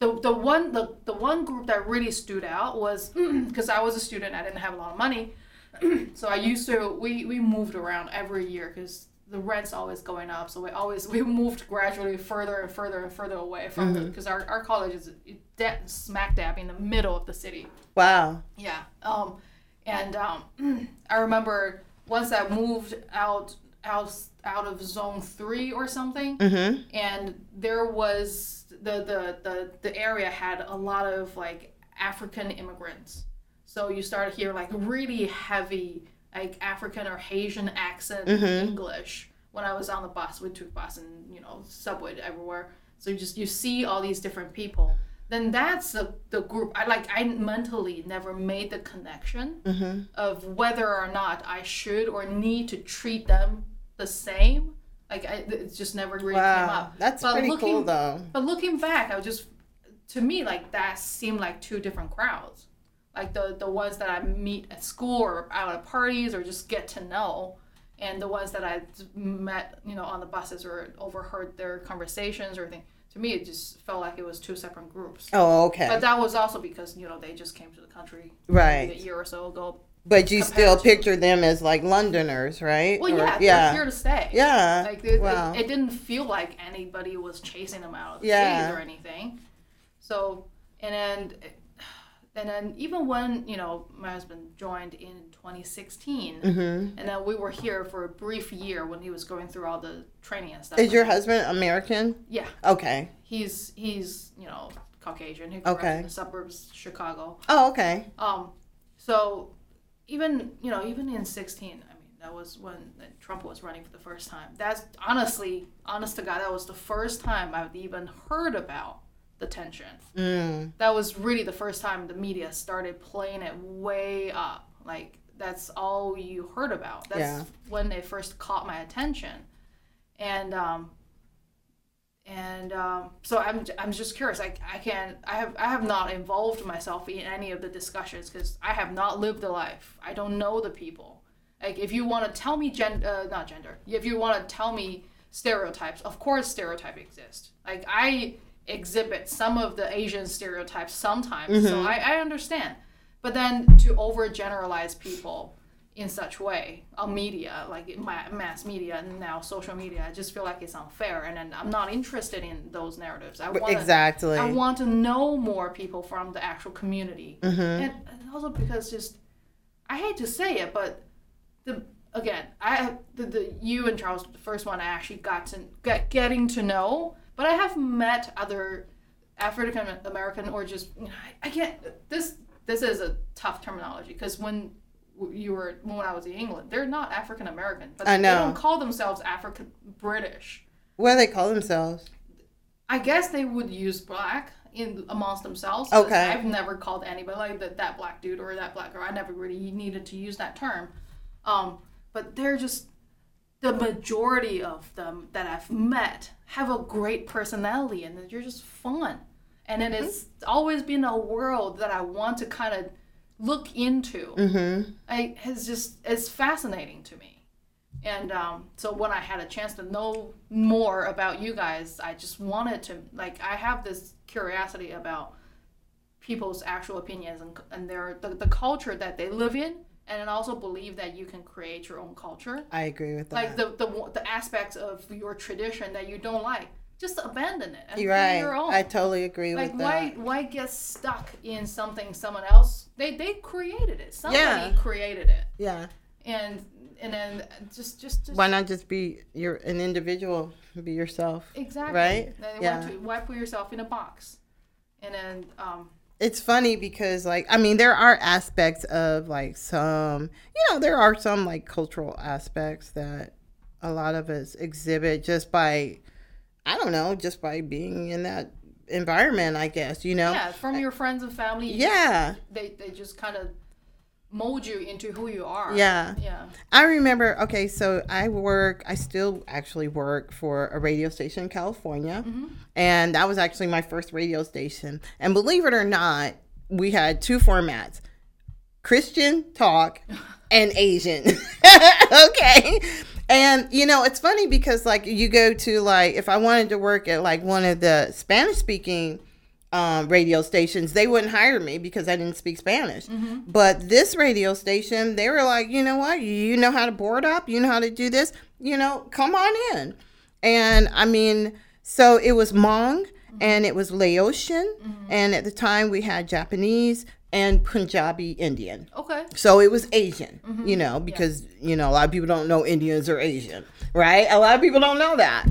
S2: The, the one the, the one group that really stood out was because I was a student I didn't have a lot of money so I used to we we moved around every year because the rent's always going up so we always we moved gradually further and further and further away from it because our, our college is dead smack dab in the middle of the city
S1: Wow.
S2: yeah um and um I remember once I moved out out out of zone three or something
S1: Mm-hmm.
S2: and there was the, the the the area had a lot of like African immigrants. So you started hear like really heavy like African or Haitian accent English when I was on the bus. We took bus and you know subway everywhere. So you just you see all these different people. Then that's the, the group. I like I mentally never made the connection
S1: Mm-hmm.
S2: of whether or not I should or need to treat them the same. Like I, it just never really came up.
S1: That's
S2: But
S1: pretty
S2: looking,
S1: cool though.
S2: But looking back, I was just to me like that seemed like two different crowds. Like the the ones that I meet at school or out at parties or just get to know, and the ones that I met, you know, on the buses or overheard their conversations or anything. To me, it just felt like it was two separate groups.
S1: Oh, okay.
S2: But that was also because you know they just came to the country
S1: right.
S2: a year or so ago.
S1: But you still
S2: to-
S1: picture them as like Londoners, right?
S2: Well,
S1: Or-
S2: yeah, they're
S1: yeah.
S2: here to stay.
S1: Yeah.
S2: Like it,
S1: Wow.
S2: it, it didn't feel like anybody was chasing them out of the
S1: Yeah.
S2: cities or anything. So and then and then even when you know my husband joined in 2016,
S1: Mm-hmm.
S2: and then we were here for a brief year when he was going through all the training and stuff.
S1: Is your husband American?
S2: Yeah,
S1: Okay.
S2: he's he's you know Caucasian. He grew up
S1: Okay.
S2: in the suburbs of Chicago.
S1: Oh, okay.
S2: Um, so even you know even in 16, I mean that was when Trump was running for the first time. That's honestly, honest to God, that was the first time I've even heard about the tension.
S1: Mm.
S2: That was really the first time the media started playing it way up. Like that's all you heard about. That's
S1: Yeah.
S2: when it first caught my attention, and um, and um, so I'm, I'm just curious. I, I can I have I have not involved myself in any of the discussions because I have not lived the life. I don't know the people. Like if you want to tell me gen uh, not gender. If you want to tell me stereotypes, of course stereotypes exist. Like I exhibit some of the Asian stereotypes sometimes, so I, I understand. But then to overgeneralize people in such way on media, like mass media and now social media, I just feel like it's unfair, and then I'm not interested in those narratives. I want
S1: Exactly.
S2: I want to know more people from the actual community,
S1: Mm-hmm.
S2: and, and also because just I hate to say it, but the again, I the, the you and Charles, the first one I actually got to get getting to know, but I have met other African American or just you know, I, I can't this this is a tough terminology because when you were when I was in England, they're not African American, but
S1: I
S2: they don't call themselves African British.
S1: What do they call themselves?
S2: I guess they would use black in amongst themselves.
S1: Okay.
S2: I've never called anybody like that, that black dude or that black girl. I never really needed to use that term. Um, but they're just the majority of them that I've met have a great personality and you're just fun. And then it's always been a world that I want to kind of look into.
S1: Mm-hmm.
S2: I it's just it's fascinating to me. And um, so when I had a chance to know more about you guys, I just wanted to like I have this curiosity about people's actual opinions and, and their the, the culture that they live in, and also believe that you can create your own culture.
S1: I agree with that.
S2: Like the the the aspects of your tradition that you don't like, just abandon it and
S1: You're right.
S2: your own
S1: I totally agree
S2: like
S1: with that.
S2: why why get stuck in something someone else they they created it somebody
S1: Yeah.
S2: created it
S1: Yeah.
S2: and and then just just, just
S1: Why not just be you're an individual, be yourself.
S2: exactly
S1: right?
S2: then
S1: Yeah.
S2: to why put yourself in a box and then um
S1: It's funny because like I mean there are aspects of like some you know there are some like cultural aspects that a lot of us exhibit just by I don't know just by being in that environment I guess you know?
S2: Yeah from your friends and family
S1: yeah.
S2: they they just kind of mold you into who you are.
S1: Yeah.
S2: Yeah.
S1: I remember, okay, so I work, I still actually work for a radio station in California. Mm-hmm. And that was actually my first radio station. And believe it or not, we had two formats Christian talk and Asian. okay. And you know, it's funny because like you go to like if I wanted to work at like one of the Spanish speaking um, radio stations, they wouldn't hire me because I didn't speak Spanish. Mm-hmm. But this radio station, they were like, you know what? You know how to board up, you know how to do this, you know, come on in. And I mean, so it was Hmong mm-hmm. and it was Laotian. Mm-hmm. And at the time we had Japanese and Punjabi Indian.
S2: Okay.
S1: So it was Asian, you know, because, you know, a lot of people don't know Indians are Asian, right? A lot of people don't know that,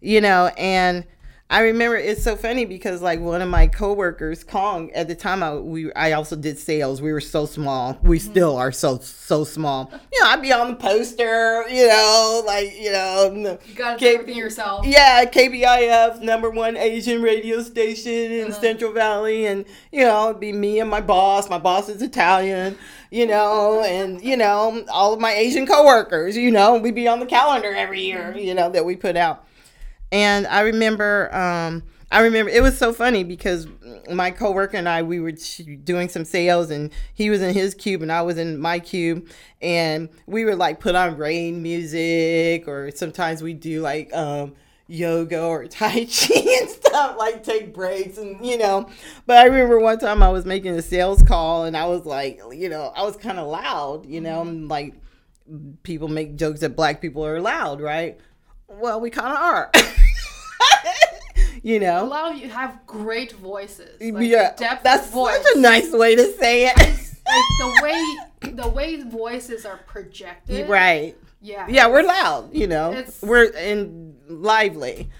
S1: you know, and I remember it's so funny because like one of my coworkers, Kong, at the time I we I also did sales. We were so small. We mm-hmm. still are so so small. You know, I'd be on the poster, you know, like you know,
S2: You gotta do
S1: K-
S2: everything yourself.
S1: yeah, KBIF, number one Asian radio station in uh-huh. Central Valley, and you know, it'd be me and my boss. My boss is Italian, you know, and you know, all of my Asian coworkers. You know, we'd be on the calendar every year, mm-hmm. you know, that we put out. And I remember, um, I remember it was so funny because my coworker and I, we were doing some sales, and he was in his cube and I was in my cube, and we would like put on rain music, or sometimes we do like um, yoga or tai chi and stuff, like take breaks, and you know. But I remember one time I was making a sales call, and I was like, you know, I was kind of loud, you know, like people make jokes that black people are loud, right? Well, we kind of are. you know, A
S2: lot of you have great voices. Like
S1: yeah.
S2: depth
S1: That's
S2: voice.
S1: such a nice way to say it.
S2: like the way the way voices are projected.
S1: right.
S2: Yeah.
S1: Yeah, we're loud, you know. We're in lively.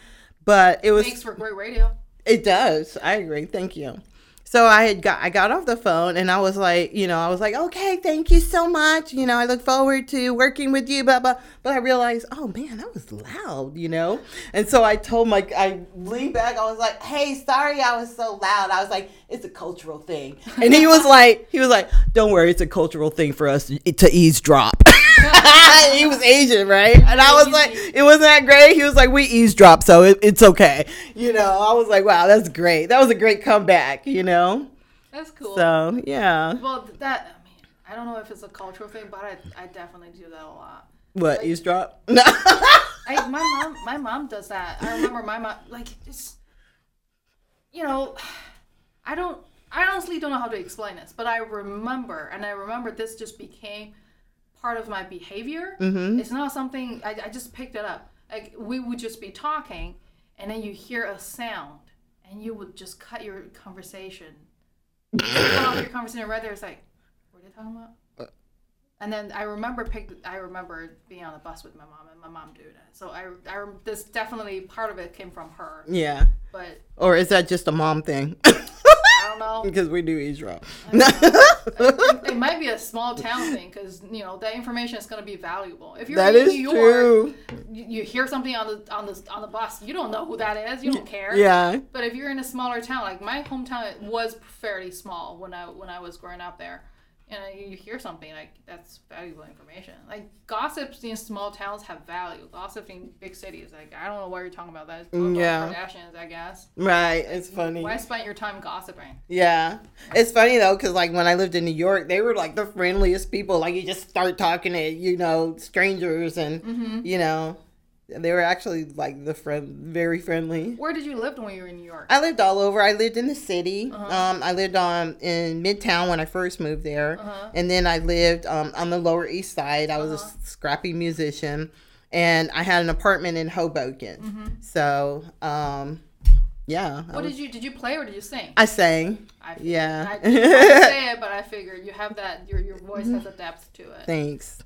S1: But it was
S2: Makes for great radio.
S1: It does. I agree. Thank you. So I had got I got off the phone and I was like, you know, I was like, okay, thank you so much. You know, I look forward to working with you, blah blah. But I realized, oh man, that was loud, you know. And so I told my I leaned back. I was like, hey, sorry, I was so loud. I was like, it's a cultural thing. And he was like, he was like, don't worry, it's a cultural thing for us to, to eavesdrop. he was Asian, right? And I was like, it wasn't that great. He was like, we eavesdrop, so it, it's okay. You know, I was like, wow, that's great. That was a great comeback, you know?
S2: That's cool.
S1: So, yeah.
S2: well, that I mean, I don't know if it's a cultural thing, but I, I definitely do that a lot.
S1: What, eavesdrop? No.
S2: I, my mom, my mom does that. I remember my mom, like, it's, you know, I don't, I honestly don't know how to explain this, but I remember, and I remember this just became part of my behavior.
S1: Mm-hmm.
S2: It's not something I, I just picked it up. Like we would just be talking, and then you hear a sound, and you would just cut your conversation. You cut off your conversation right there. It's like, what are they talking about? And then I remember pick, I remember being on the bus with my mom, and my mom doing that. So I, I this definitely part of it came from her,
S1: yeah.
S2: but
S1: Or is that just a mom thing?
S2: I don't know.
S1: because we do eavesdrop.
S2: it, it might be a small town thing because you know that information is going to be valuable. If you're
S1: that
S2: in
S1: is
S2: New York,
S1: true.
S2: you, you hear something on the on the on the bus, you don't know who that is. You don't care.
S1: Yeah.
S2: But if you're in a smaller town, like my hometown was fairly small when I when I was growing up there, and you hear something like that's valuable information. Like gossips in small towns have value. Gossip in big cities, like I don't know what you're talking about. That's talk about
S1: Yeah.
S2: Kardashians, I guess.
S1: Right. It's funny.
S2: Why spend your time gossiping?
S1: Yeah. It's funny though, because like when I lived in New York, they were like the friendliest people. Like you just start talking to, you know, strangers and,
S2: Mm-hmm.
S1: you know, they were actually like the friend, very friendly.
S2: Where did you live when you were in New York?
S1: I lived all over. I lived in the city.
S2: Uh-huh.
S1: Um, I lived on in Midtown when I first moved there,
S2: Uh-huh.
S1: and then I lived um, on the Lower East Side. I was
S2: Uh-huh.
S1: a scrappy musician, and I had an apartment in Hoboken. So, um, yeah,
S2: Mm-hmm. What
S1: was-
S2: did you did you play or did you sing?
S1: I sang.
S2: I figured.
S1: Yeah.
S2: I didn't say it, but I figured you have that. Your your voice has a depth to it.
S1: Thanks.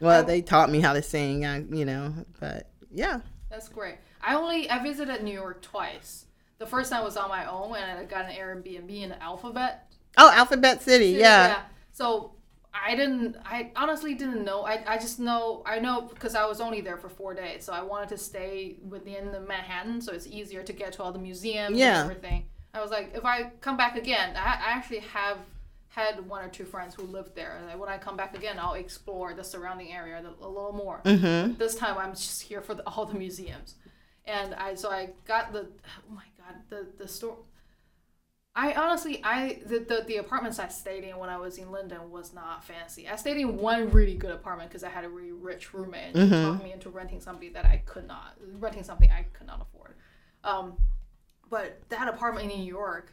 S2: Yeah.
S1: Well, they taught me how to sing. I, you know, but yeah.
S2: That's great. I only I visited New York twice. The first time was on my own, and I got an Airbnb in Alphabet.
S1: Oh, Alphabet City. Yeah.
S2: So I didn't. I honestly didn't know. I, I just know. I know because I was only there for four days, so I wanted to stay within the Manhattan, so it's easier to get to all the museums
S1: Yeah.
S2: and everything. I was like, if I come back again, I, I actually have had one or two friends who lived there. And when I come back again, I'll explore the surrounding area a little more.
S1: Mm-hmm.
S2: This time, I'm just here for the, all the museums, and I so I got the oh my god the the store. I honestly, I the, the the apartments I stayed in when I was in London was not fancy. I stayed in one really good apartment because I had a really rich roommate and she talked me into renting something that I could not renting something I could not afford. Um, but that apartment in New York,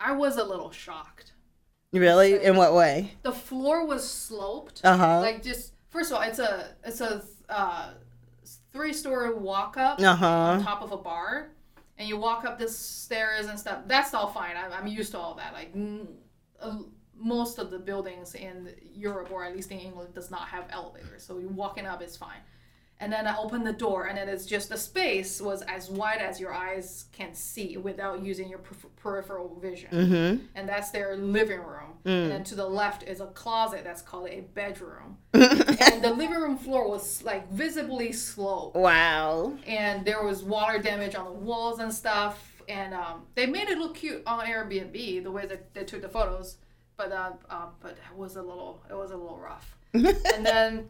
S2: I was a little shocked.
S1: Really? In what way?
S2: The floor was sloped,
S1: Uh huh.
S2: like just first of all, it's a it's a uh, three story walk up
S1: Uh huh.
S2: on top of a bar, and you walk up the stairs and stuff. That's all fine. I'm, I'm used to all that. Like uh, most of the buildings in Europe or at least in England does not have elevators, so you walking up is fine. And then I open the door, and then it's just the space was as wide as your eyes can see without using your per- peripheral vision.
S1: Mm-hmm.
S2: And that's their living room. And then to the left is a closet that's called a bedroom.
S1: Mm.
S2: and the living room floor was like visibly sloped
S1: wow.
S2: and there was water damage on the walls and stuff and um, they made it look cute on airbnb the way that they took the photos but uh, uh, but it was a little it was a little rough and then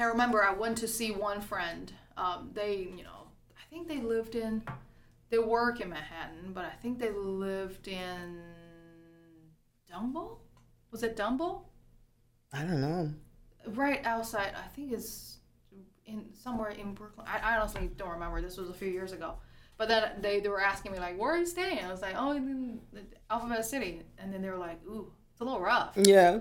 S2: i remember i went to see one friend um, they you know i think they lived in they work in manhattan but i think they lived in dumbo was it dumbo
S1: I don't know.
S2: right outside. I think it's in somewhere in Brooklyn. I, I honestly don't remember. This was a few years ago. But then they, they were asking me like, "Where are you staying?" I was like, "Oh, in Alphabet City." And then they were like, "Ooh, it's a little rough."
S1: Yeah.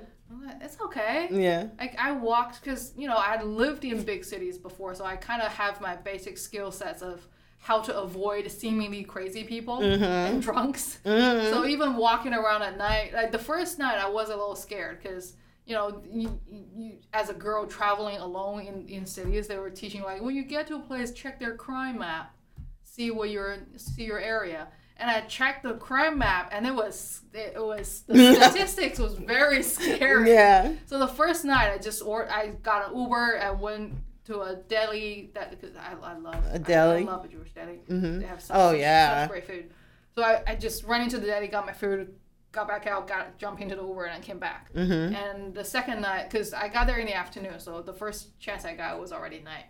S2: "It's okay."
S1: Yeah.
S2: Like I walked because you know I had lived in big cities before, so I kind of have my basic skill sets of how to avoid seemingly crazy people and drunks.
S1: Mm-hmm.
S2: So even walking around at night, like the first night, I was a little scared because you know, you, you, you as a girl traveling alone in, in cities, they were teaching like when you get to a place, check their crime map, see what your see your area. And I checked the crime map, and it was it was the statistics was very scary.
S1: Yeah.
S2: So the first night, I just or I got an Uber. I went to a deli that because I, I love
S1: A deli?
S2: I, love a Jewish deli.
S1: Mhm.
S2: They have such,
S1: Oh, yeah.
S2: such great food. So I, I just ran into the deli, got my food, got back out, got jumped into the Uber, and I came back.
S1: Mm-hmm.
S2: And the second night, because I got there in the afternoon, so the first chance I got was already night.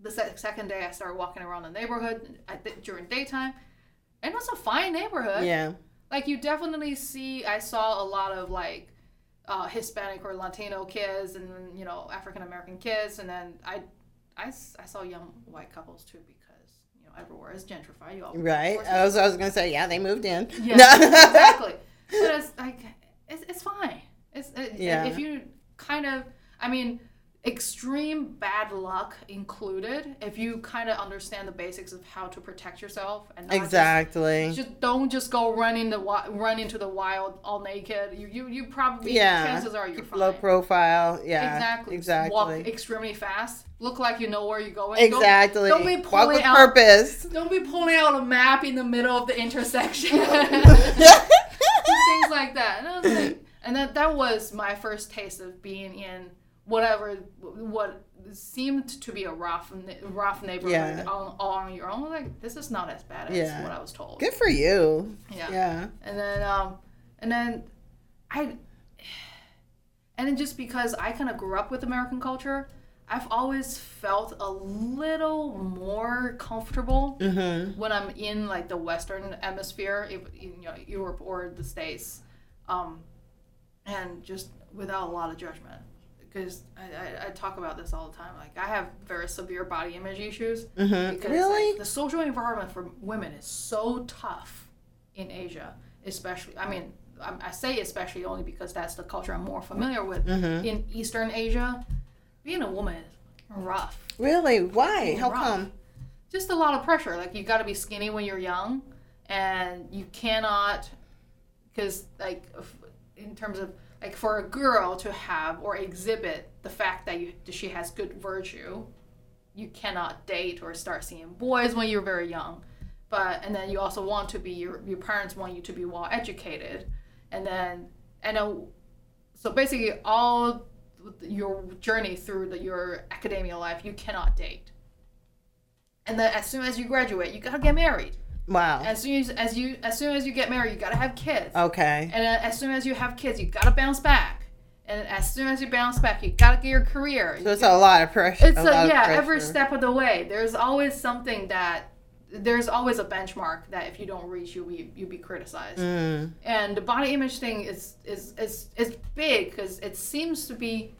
S2: The se- second day, I started walking around the neighborhood at th- during daytime, and it was a fine neighborhood
S1: Yeah.
S2: like you definitely see i saw a lot of like uh, hispanic or latino kids and you know african american kids and then I, I, I saw young white couples too because you know everywhere is gentrified you all
S1: Right. I was, I was gonna say, yeah, they moved in.
S2: yeah exactly but it's like it's, it's fine it's it,
S1: Yeah.
S2: if you kind of i mean extreme bad luck included if you kind of understand the basics of how to protect yourself and not just
S1: Exactly.
S2: just don't just go run in the run into the wild all naked. You you, you probably
S1: Yeah.
S2: chances are you're fine.
S1: low profile. Yeah.
S2: Exactly.
S1: Exactly.
S2: Walk extremely fast. Look like you know where you're going. Don't-
S1: Exactly.
S2: Don't, be
S1: Walk
S2: pulling
S1: with
S2: out.
S1: purpose.
S2: Don't be pulling out a map in the middle of the intersection. Things like that. And, like, and that that was my first taste of being in whatever what seemed to be a rough rough neighborhood
S1: Yeah.
S2: all, all on your own. Like this is not as bad as
S1: Yeah.
S2: what I was told.
S1: Good for you.
S2: Yeah.
S1: Yeah.
S2: And then um and then I and then just because I kind of grew up with American culture, I've always felt a little more comfortable
S1: Mm-hmm.
S2: when I'm in like the Western hemisphere, if, you know, Europe or the States, um, and just without a lot of judgment. Because I, I, I talk about this all the time. Like I have very severe body image issues.
S1: Mm-hmm.
S2: Because
S1: Really?
S2: like, the social environment for women is so tough in Asia, especially. I mean, I, I say especially only because that's the culture I'm more familiar with.
S1: Mhm.
S2: In Eastern Asia, being a woman is rough.
S1: Really? Why? How
S2: Rough.
S1: come?
S2: Just a lot of pressure. Like you got to be skinny when you're young, and you cannot, because like in terms of like for a girl to have or exhibit the fact that you she has good virtue, you cannot date or start seeing boys when you're very young. But and then you also want to be your your parents want you to be well educated, and then and then so basically all your journey through the, your academia life you cannot date. And then as soon as you graduate you gotta get married
S1: Wow.
S2: As soon as, as you as soon as you get married, you gotta have kids.
S1: Okay.
S2: And then as soon as you have kids, you gotta bounce back. And as soon as you bounce back, you gotta get your career.
S1: So it's a lot of pressure.
S2: It's a,
S1: of
S2: yeah,
S1: pressure.
S2: every step of the way. There's always something that there's always a benchmark that if you don't reach, you'll be you'll be criticized.
S1: Mm.
S2: And the body image thing is is is is big because it seems to be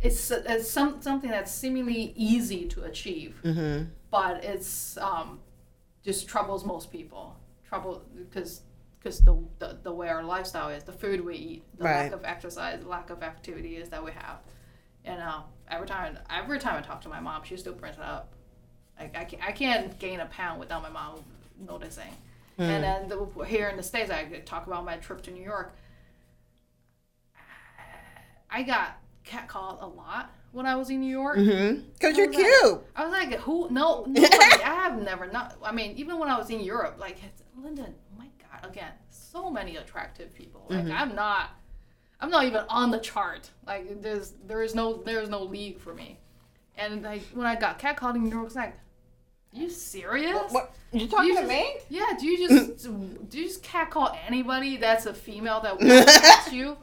S2: it's, it's some something that's seemingly easy to achieve,
S1: Mm-hmm.
S2: but it's um, just troubles most people. Trouble because because the, the the way our lifestyle is, the food we eat, the
S1: Right.
S2: lack of exercise, the lack of activities that we have, and uh, every time every time I talk to my mom, she still brings it up. Like I can't, I can't gain a pound without my mom noticing. And then the, here in the states, I talk about my trip to New York. I got catcalled a lot when I was in New York.
S1: Mm-hmm. Cause you're
S2: was
S1: cute.
S2: I was like, who? No, nobody. I have never not. I mean, even when I was in Europe, like London. Oh my God, again, so many attractive people. Like
S1: Mm-hmm.
S2: I'm not. I'm not even on the chart. Like there's there is no there is no league for me. And like when I got catcalled in New York, I was like, you serious?
S1: What? You
S2: Do
S1: talking
S2: you
S1: to
S2: just-
S1: me?
S2: Yeah, do you just do you just catcall anybody that's a female that wants to catch you?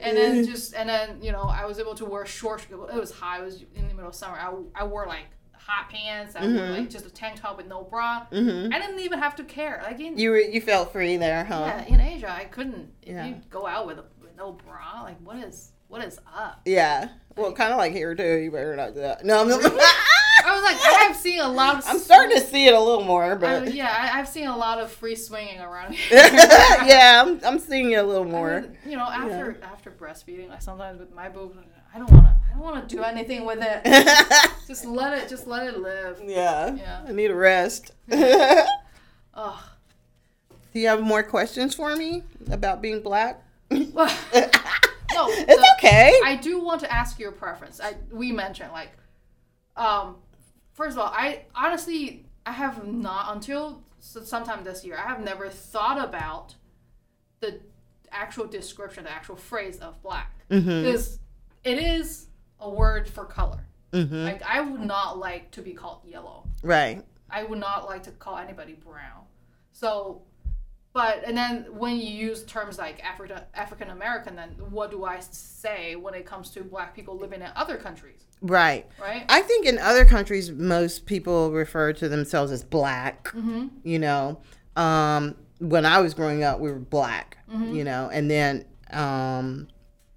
S2: And then just and then you know I was able to wear shorts. It was hot. It was in the middle of summer. I, I wore like hot pants. I wore like just a tank top with no bra.
S1: Mm-hmm.
S2: I didn't even have to care. Like in
S1: You were, you felt free there, huh?
S2: yeah, in Asia, I couldn't. If
S1: Yeah.
S2: you go out with, a, with no bra, like what is what is up?
S1: Yeah. Well, kind of like here too. You better not do that. No, I'm.
S2: I was like, I have seen a lot of.
S1: I'm starting to see it a little more,
S2: I,
S1: but
S2: yeah, I, I've seen a lot of free swinging around here.
S1: yeah, I'm, I'm seeing it a little
S2: I
S1: more.
S2: mean, you know, after after breastfeeding, like sometimes with my boobs, I don't wanna, I don't wanna do anything with it. just let it, just let it live.
S1: yeah.
S2: Yeah.
S1: I need a rest. Do you have more questions for me about being black?
S2: no,
S1: It's
S2: the-
S1: okay.
S2: I do want to ask your preference. I we mentioned like, um, first of all, I honestly I have not until sometime this year. I have never thought about the actual description, the actual phrase of black,
S1: Mm-hmm.
S2: it is a word for color.
S1: Mm-hmm.
S2: Like I would not like to be called yellow.
S1: Right.
S2: I would not like to call anybody brown. So, but and then when you use terms like African African American, then what do I say when it comes to Black people living in other countries,
S1: Right.
S2: right?
S1: I think in other countries, most people refer to themselves as black.
S2: Mm-hmm.
S1: You know, um, when I was growing up, we were black.
S2: Mm-hmm.
S1: You know, and then um,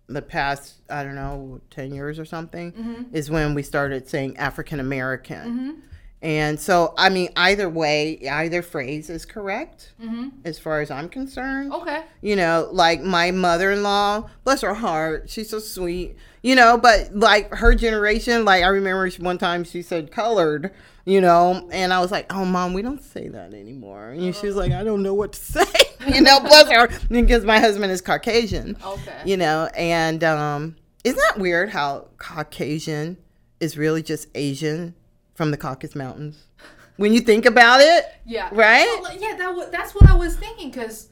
S1: the past, I don't know, ten years or something,
S2: Mm-hmm.
S1: is when we started saying African American. And so, I mean, either way, either phrase is correct
S2: Mm-hmm.
S1: as far as I'm concerned.
S2: Okay.
S1: You know, like my mother in law, bless her heart, she's so sweet. You know, but like her generation, like I remember one time she said colored, you know, and I was like, oh, mom, we don't say that anymore. And she was like, I don't know what to say. you know, bless her, because my husband is Caucasian,
S2: Okay.
S1: you know, and um, isn't that weird how Caucasian is really just Asian from the Caucasus Mountains? When you think about it,
S2: Yeah.
S1: Right?
S2: Well, yeah. That wa- that's what I was thinking because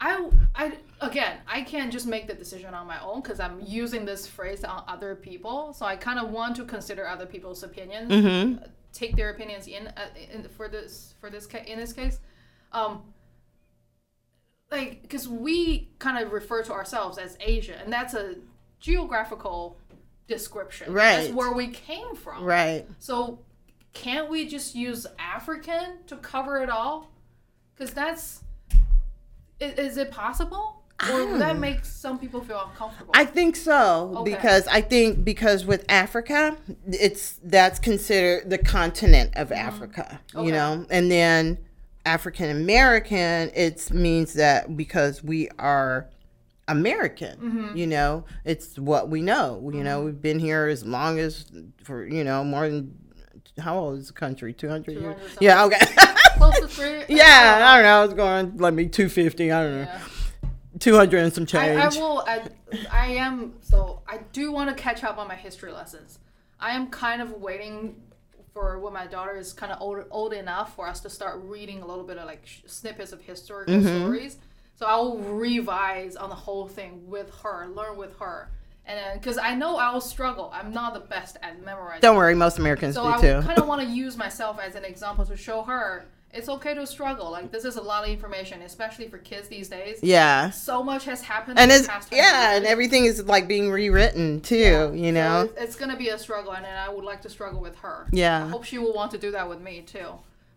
S2: I I again I can't just make the decision on my own because I'm using this phrase on other people. So I kind of want to consider other people's opinions.
S1: mm-hmm.
S2: take their opinions in, uh, in for this for this ca- in this case um like because we kind of refer to ourselves as asia and that's a geographical description
S1: right?
S2: that's where we came from
S1: right.
S2: so can't we just use african to cover it all because that's is, is it possible or that make some people feel uncomfortable
S1: I think so
S2: Okay.
S1: because I think because with Africa, it's that's considered the continent of Africa,
S2: Mm-hmm. Okay.
S1: you know, and then African American, it means that because we are American,
S2: Mm-hmm.
S1: you know, it's what we know. You know, we've been here as long as for you know more than how old is the country? Two hundred years?
S2: 200
S1: Yeah. Okay.
S2: close to three
S1: yeah. I don't know. It's going let me two fifty. I don't know.
S2: Yeah.
S1: Two hundred and some change.
S2: I, I will. I, I am. So I do want to catch up on my history lessons. I am kind of waiting for when my daughter is kind of old, old enough for us to start reading a little bit of like sh- snippets of historical
S1: Mm-hmm.
S2: stories. So I will revise on the whole thing with her, learn with her, and uh, then because I know I will struggle. I'm not the best at memorizing.
S1: Don't worry, most Americans
S2: So
S1: do
S2: I
S1: too.
S2: I kind of want to use myself as an example to show her, It's okay to struggle. Like this is a lot of information, especially for kids these days.
S1: Yeah.
S2: So much has happened.
S1: And
S2: in
S1: it's
S2: the past 20
S1: yeah, and everything is like being rewritten too,
S2: Yeah.
S1: you
S2: So
S1: know.
S2: it's, it's gonna be a struggle, and, I would like to struggle with her.
S1: Yeah.
S2: I hope she will want to do that with me too.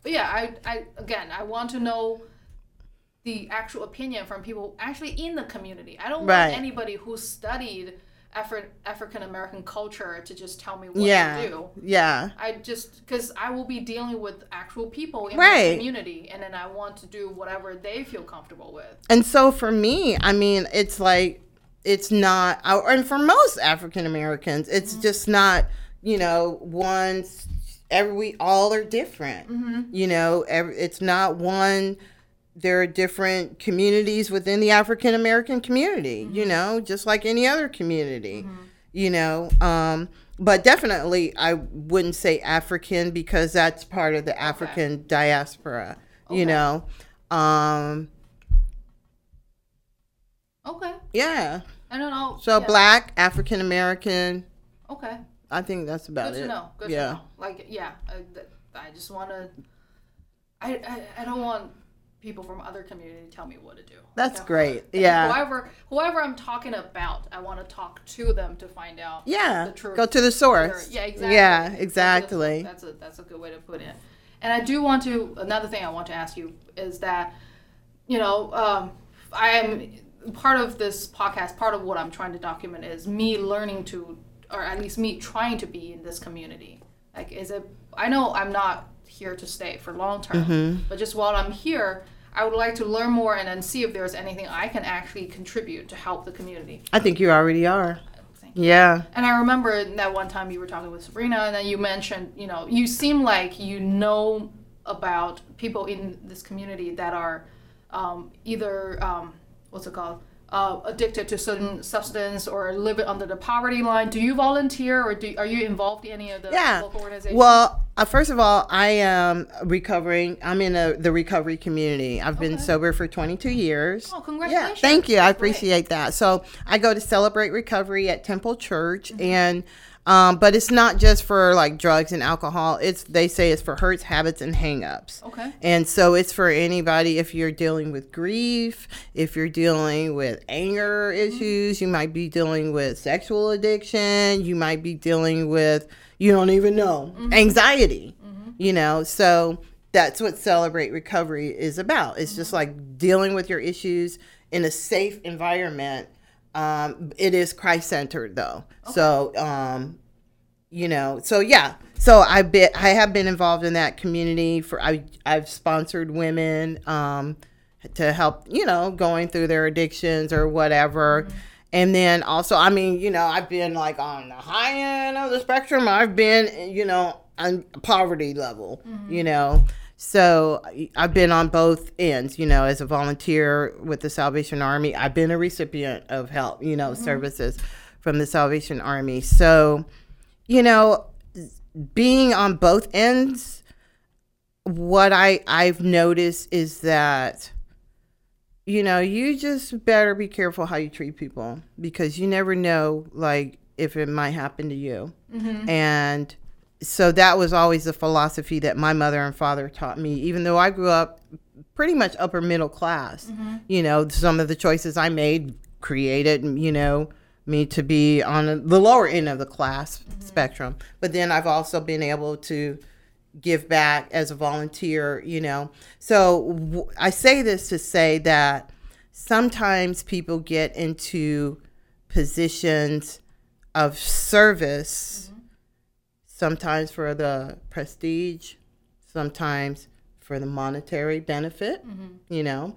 S2: But yeah, I, I again, I want to know the actual opinion from people actually in the community. I don't
S1: Right.
S2: want anybody who studied African American culture to just tell me what
S1: Yeah.
S2: to do.
S1: Yeah.
S2: I just because I will be dealing with actual people in
S1: Right.
S2: my community, and then I want to do whatever they feel comfortable with.
S1: And so for me, I mean, it's like it's not, and for most African Americans, it's mm-hmm. just not, you know, one. Every we all are different. Mm-hmm. You know, every, it's not one. There are different communities within the African American community. You know, just like any other community. You know, um, but definitely I wouldn't say African because that's part of the African diaspora. You know. Um,
S2: Okay,
S1: yeah.
S2: I don't know.
S1: So
S2: yeah.
S1: black, African American.
S2: Okay.
S1: I think that's about
S2: Good
S1: it.
S2: to know. Good
S1: yeah.
S2: to know. Like, yeah, I, I just want to. I, I I don't want people from other community tell me what to do.
S1: That's great.
S2: and
S1: Yeah.
S2: Whoever whoever I'm talking about, I want to talk to them to find out.
S1: Yeah.
S2: The truth.
S1: Go to the source.
S2: Yeah, exactly.
S1: Yeah,
S2: Go to the-
S1: exactly.
S2: That's a that's a good way to put it. And I do want to another thing I want to ask you is that, you know, um, I am part of this podcast. Part of what I'm trying to document is me learning to, or at least me trying to be in this community. Like, is it? I know I'm not here to stay for long term,
S1: Mm-hmm.
S2: but just while I'm here. I would like to learn more and then see if there's anything I can actually contribute to help the community.
S1: I think you already are. Yeah.
S2: and I remember that one time you were talking with Sabrina, and then you mentioned, you know, you seem like you know about people in this community that are um, either, um, what's it called, uh, addicted to certain substance or live under the poverty line. Do you volunteer or do, are you involved in any of the
S1: Yeah.
S2: local organizations?
S1: Well, uh, first of all, I am recovering. I'm in a, the recovery community. I've been sober for 22 years.
S2: oh, congratulations.
S1: Yeah, thank you. I
S2: great.
S1: appreciate that. So I go to celebrate recovery at Temple Church,
S2: Mm-hmm.
S1: and um, but it's not just for like drugs and alcohol. It's they say it's for hurts, habits, and hangups.
S2: Okay.
S1: And so it's for anybody if you're dealing with grief, if you're dealing with anger mm-hmm. issues, you might be dealing with sexual addiction, you might be dealing with you don't even know mm-hmm. anxiety. Mm-hmm. You know, so that's what celebrate recovery is about. It's just like dealing with your issues in a safe environment. Um, it is Christ centered though. So um, you know so yeah. So i been i have been involved in that community for i i've sponsored women um to help you know going through their addictions or whatever. And then also i mean you know i've been like on the high end of the spectrum. I've been you know on poverty level you know so I've been on both ends, you know, as a volunteer with the Salvation Army. I've been a recipient of help, you know, mm-hmm. services from the Salvation Army. So, you know, being on both ends, what I I've noticed is that you know, you just better be careful how you treat people because you never know like if it might happen to you. Mm-hmm. And so that was always the philosophy that my mother and father taught me even though I grew up pretty much upper middle class. Mm-hmm. You know, some of the choices I made created, you know, me to be on the lower end of the class mm-hmm. spectrum. But then I've also been able to give back as a volunteer, you know. So w- I say this to say that sometimes people get into positions of service, mm-hmm. Sometimes for the prestige, sometimes for the monetary benefit, mm-hmm. you know,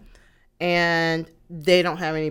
S1: and they don't have any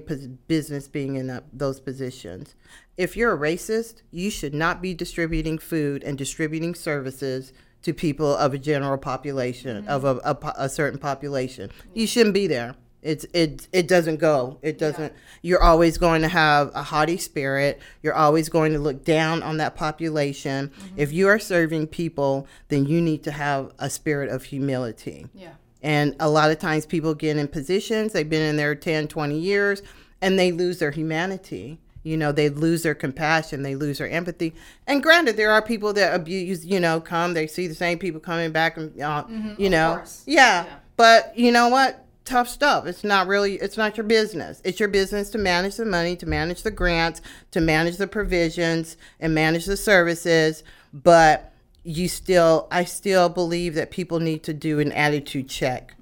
S1: business being in that, those positions. If you're a racist, you should not be distributing food and distributing services to people of a general population of mm-hmm. a, a, a certain population. You shouldn't be there. It's it it doesn't go. It doesn't. You're always going to have a haughty spirit. You're always going to look down on that population. If you are serving people, then you need to have a spirit of humility.
S2: Yeah.
S1: And a lot of times people get in positions, they've been in there 10, 20 years, and they lose their humanity. you know they lose their compassion they lose their empathy and granted there are people that abuse you know come they see the same people coming back and uh, you know yeah.
S2: Yeah.
S1: but you know what tough stuff. It's not really it's not your business. It's your business to manage the money to manage the grants to manage the provisions and manage the services. But you still i still believe that people need to do an attitude check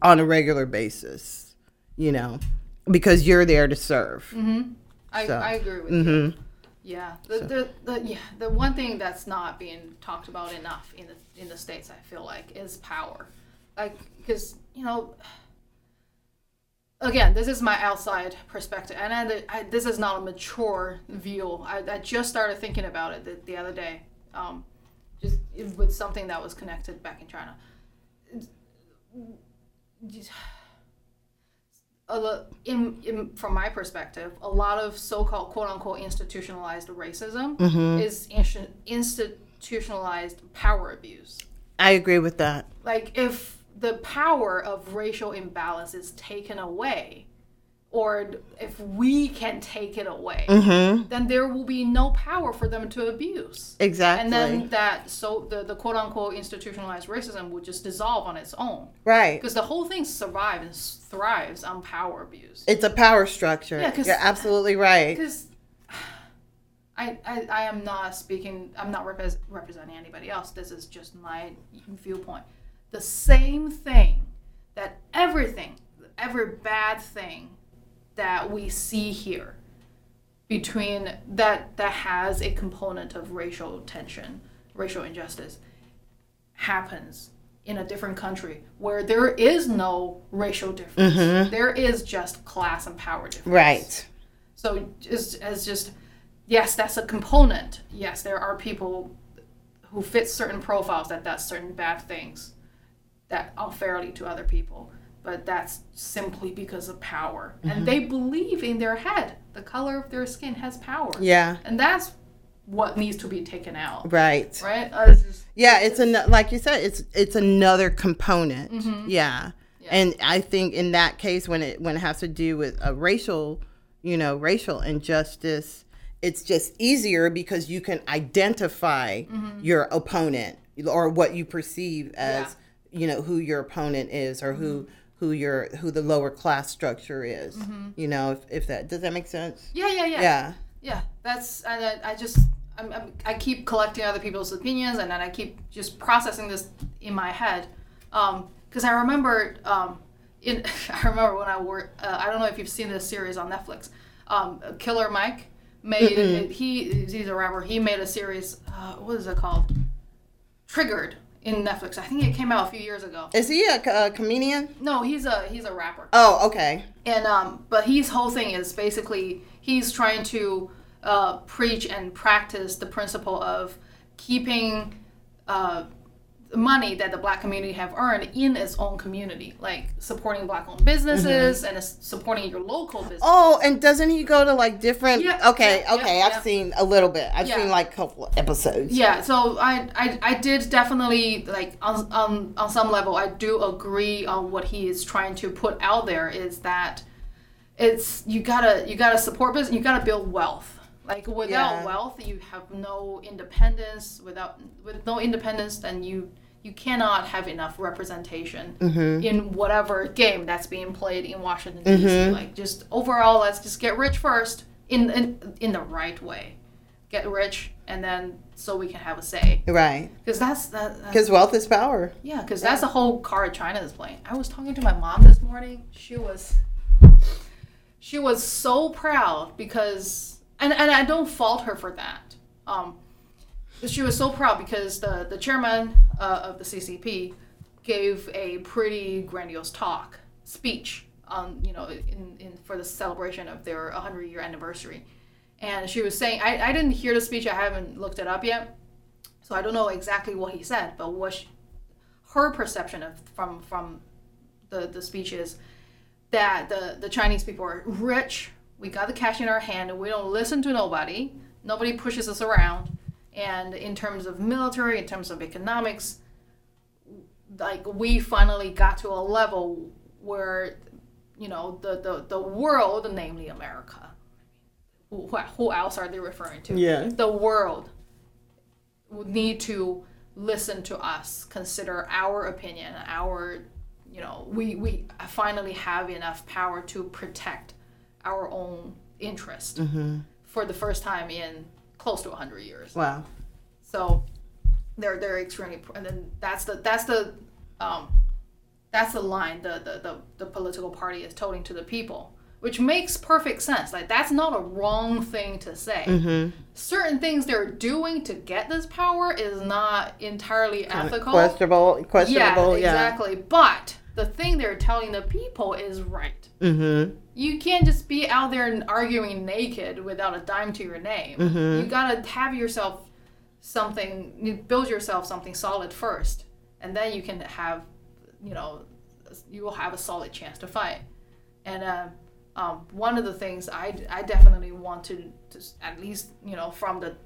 S1: on a regular basis you know because you're there to serve. Mm-hmm.
S2: I,
S1: So,
S2: I agree with mm-hmm. you. Yeah, the, the, the yeah the one thing that's not being talked about enough in the in the states, I feel like, is power. Like, because you know, again, this is my outside perspective, and I, I, this is not a mature view. I, I just started thinking about it the, the other day, um, just with something that was connected back in China. In, in from my perspective, a lot of so-called quote-unquote institutionalized racism is institutionalized power abuse.
S1: i agree with that
S2: Like if the power of racial imbalance is taken away, or if we can take it away, mm-hmm. then there will be no power for them to abuse.
S1: exactly
S2: And then that so the, the quote unquote institutionalized racism would just dissolve on its own
S1: right
S2: because the whole thing survives and thrives on power abuse.
S1: it's a power structure
S2: Yeah,
S1: you're absolutely right
S2: Because I, I I am not speaking. I'm not repres representing anybody else. This is just my viewpoint. The same thing that everything, every bad thing that we see here between that that has a component of racial tension, racial injustice, happens in a different country where there is no racial difference. Mm-hmm. There is just class and power difference.
S1: right
S2: So just as just yes, that's a component. Yes, there are people who fit certain profiles that does certain bad things that unfairly to other people. But that's simply because of power. And they believe in their head the color of their skin has power.
S1: yeah
S2: And that's what needs to be taken out.
S1: right
S2: Right? Uh, it's just-
S1: Yeah, it's an like you said, it's it's another component.
S2: Mm-hmm.
S1: Yeah. and I think in that case, when it when it has to do with a racial, you know, racial injustice, it's just easier because you can identify
S2: Mm-hmm.
S1: your opponent or what you perceive as, you know, who your opponent is or who
S2: Mm-hmm.
S1: who your who the lower class structure is. You know, if, if that does that make sense?
S2: yeah, yeah, yeah.
S1: Yeah.
S2: yeah that's and I, I just I'm, I'm, i keep collecting other people's opinions and then i keep just processing this in my head because i remember um, in i remember when i worked uh, i don't know if you've seen this series on netflix um, killer mike made he he's a rapper he made a series uh, what is it called triggered in netflix i think it came out a few years ago
S1: Is he a, a comedian?
S2: no he's a he's a rapper
S1: Oh, okay.
S2: and um, but his whole thing is basically he's trying to uh, preach and practice the principle of keeping uh, money that the black community have earned in its own community, like supporting black-owned businesses mm-hmm. and supporting your local business.
S1: Oh, and doesn't he go to like different?
S2: Yeah,
S1: okay,
S2: yeah,
S1: okay.
S2: yeah,
S1: I've seen a little bit. I've seen like a couple episodes.
S2: Yeah, so I, I I did definitely like on, on on some level I do agree on what he is trying to put out there is that it's you gotta you gotta support business you gotta build wealth like without
S1: Yeah.
S2: wealth you have no independence without with no independence then you you cannot have enough representation mm-hmm. in whatever game that's being played in Washington D.C. Mm-hmm. Like just overall, let's just get rich first in in in the right way, get rich, and then so we can have a say.
S1: Right.
S2: Because that's that.
S1: Because wealth is power.
S2: yeah, because that's the whole card China is playing. I was talking to my mom this morning. She was, she was so proud because, and, and I don't fault her for that. Um, she was so proud because the the chairman uh, of the CCP gave a pretty grandiose talk speech on you know in, in for the celebration of their 100 year anniversary, and she was saying I, I didn't hear the speech. I haven't looked it up yet. So I don't know exactly what he said, but what she, her perception of from from the the speech is that the the Chinese people are rich. We got the cash in our hand, and we don't listen to nobody. Nobody pushes us around. And in terms of military, in terms of economics, like we finally got to a level where, you know, the the, the world, namely America, who, who else are they referring to?
S1: Yeah.
S2: The world would need to listen to us, consider our opinion, our, you know, we, we finally have enough power to protect our own interest for the first time in close to 100 years.
S1: Wow.
S2: So they're they're extremely and then that's the that's the um that's the line the the, the, the political party is toting to the people which makes perfect sense like that's not a wrong thing to say certain things they're doing to get this power is not entirely ethical
S1: Questionable. Questionable.
S2: yeah
S1: Yeah.
S2: exactly but the thing they're telling the people is right
S1: Mm-hmm.
S2: you can't just be out there and arguing naked without a dime to your name. You gotta have yourself something, you build yourself something solid first, and then you can have, you know, you will have a solid chance to fight. And uh, um, one of the things I, I definitely want to, to at least you know from the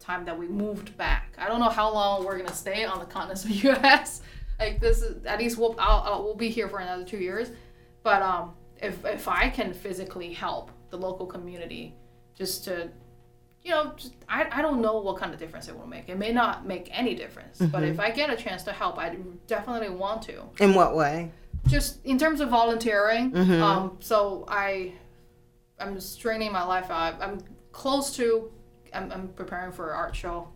S2: time that we moved back. I don't know how long we're gonna stay on the continent of the U.S. Like this is at least we'll I'll, I'll, we'll be here for another two years, but um if if I can physically help the local community, just to you know, just, I, I don't know what kind of difference it will make. It may not make any difference, but if I get a chance to help, I definitely want to.
S1: In what way?
S2: just in terms of volunteering um so i i'm straining my life out. I'm close to i'm, I'm preparing for an art show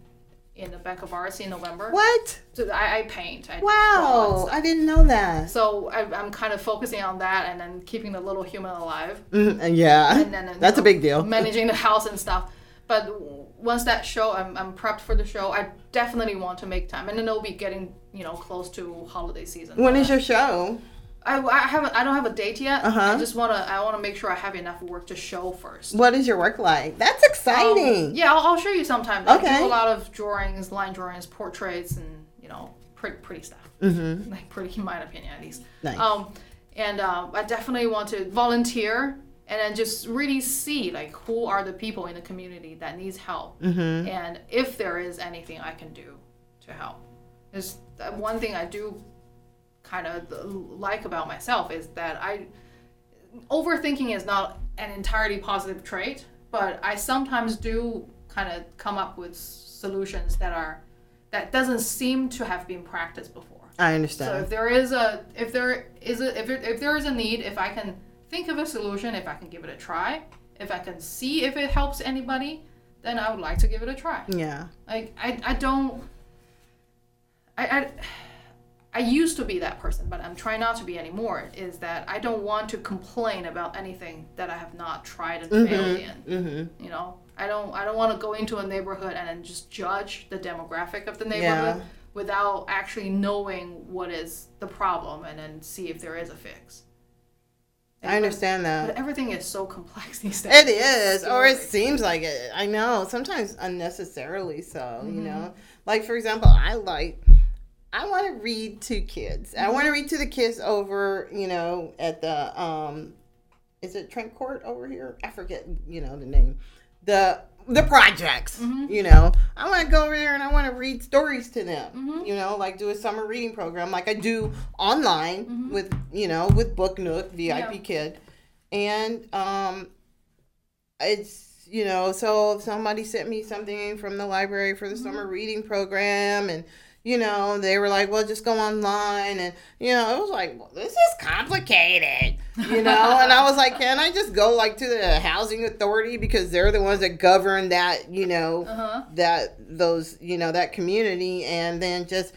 S2: in the bank of arts in november
S1: What?
S2: so I, I paint I
S1: Wow. I didn't know that.
S2: so I, i'm kind of focusing on that and then keeping the little human alive
S1: Mm, yeah.
S2: and then you
S1: That's a big deal.
S2: managing the house and stuff but once that show I'm, I'm prepped for the show i definitely want to make time and then it'll be getting you know close to holiday season
S1: When is your show?
S2: I, I haven't I don't have a date yet.
S1: Uh-huh.
S2: I just wanna I wanna make sure I have enough work to show first.
S1: What is your work like? That's
S2: Um,
S1: exciting.
S2: yeah, I'll, I'll show you sometime. I
S1: Okay.
S2: do a lot of drawings, line drawings, portraits, and you know, pretty pretty stuff.
S1: Mm-hmm.
S2: Like pretty, in my opinion, at least.
S1: Nice.
S2: Um, and uh, I definitely want to volunteer and then just really see like who are the people in the community that needs help,
S1: Mm-hmm.
S2: and if there is anything I can do to help. There's uh, one thing I do kind of like about myself is that I overthinking is not an entirely positive trait, but I sometimes do kind of come up with solutions that are that doesn't seem to have been practiced before.
S1: I understand.
S2: So if there is a if there is a if, there, if there is a need, if I can think of a solution, if I can give it a try, if I can see if it helps anybody, then I would like to give it a try.
S1: yeah.
S2: Like I, I don't I, I I used to be that person, but I'm trying not to be anymore. Is that I don't want to complain about anything that I have not tried and failed in.
S1: Mm-hmm.
S2: You know, I don't I don't want to go into a neighborhood and then just judge the demographic of the neighborhood
S1: Yeah.
S2: without actually knowing what is the problem and then see if there is a fix.
S1: I understand that.
S2: But everything is so complex these days.
S1: It is, or it seems like it. I know sometimes unnecessarily so. You
S2: Mm-hmm.
S1: know, like for example, I like. I want to read to kids. I want to read to the kids over, you know, at the um, is it Trent Court over here? I forget, you know, the name. The the projects,
S2: Mm-hmm.
S1: you know. I want to go over there and I want to read stories to them.
S2: Mm-hmm.
S1: You know, like do a summer reading program, like I do online with, you know, with Book Nook, VIP
S2: Mm-hmm. Yeah.
S1: Kid, and um, it's you know so if somebody sent me something from the library for the
S2: Mm-hmm.
S1: summer reading program and you know they were like well just go online and you know it was like well, this is complicated you know and i was like can i just go like to the housing authority because they're the ones that govern that you know
S2: Uh-huh.
S1: that those you know that community and then just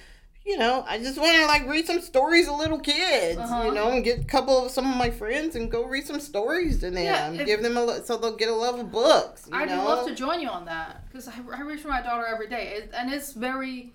S1: you know i just want to like read some stories to little kids
S2: Uh-huh.
S1: you know and get a couple of some of my friends and go read some stories to them
S2: Yeah, if-
S1: give them a lo- so they'll get a love of books you
S2: I'd
S1: know?
S2: love to join you on that because I, I read for my daughter every day, it, and it's very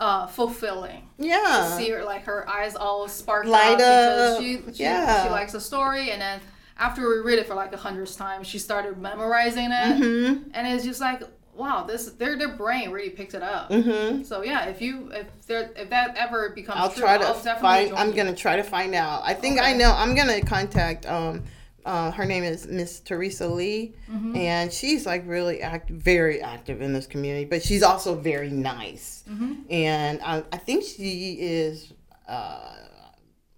S2: uh, fulfilling.
S1: yeah
S2: to see her like her eyes all spark
S1: Light
S2: up because
S1: up,
S2: she she,
S1: yeah.
S2: she likes the story and then after we read it for like a hundredth time she started memorizing it
S1: mm-hmm
S2: and it's just like wow this their their brain really picked it up
S1: mm-hmm
S2: so yeah if you if there if that ever becomes
S1: I'll
S2: true,
S1: try to
S2: I'll definitely
S1: find. I'm
S2: you.
S1: gonna try to find out. I think I know. I'm gonna contact. Um, uh, her name is Miss Teresa Lee,
S2: Mm-hmm.
S1: and she's like really act, very active in this community. But she's also very nice,
S2: Mm-hmm.
S1: and I, I think she is. Uh,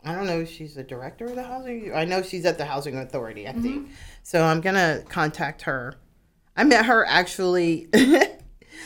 S1: I don't know if she's the director of the housing. I know she's at the housing authority. I think
S2: Mm-hmm.
S1: so. I'm gonna contact her I met her actually.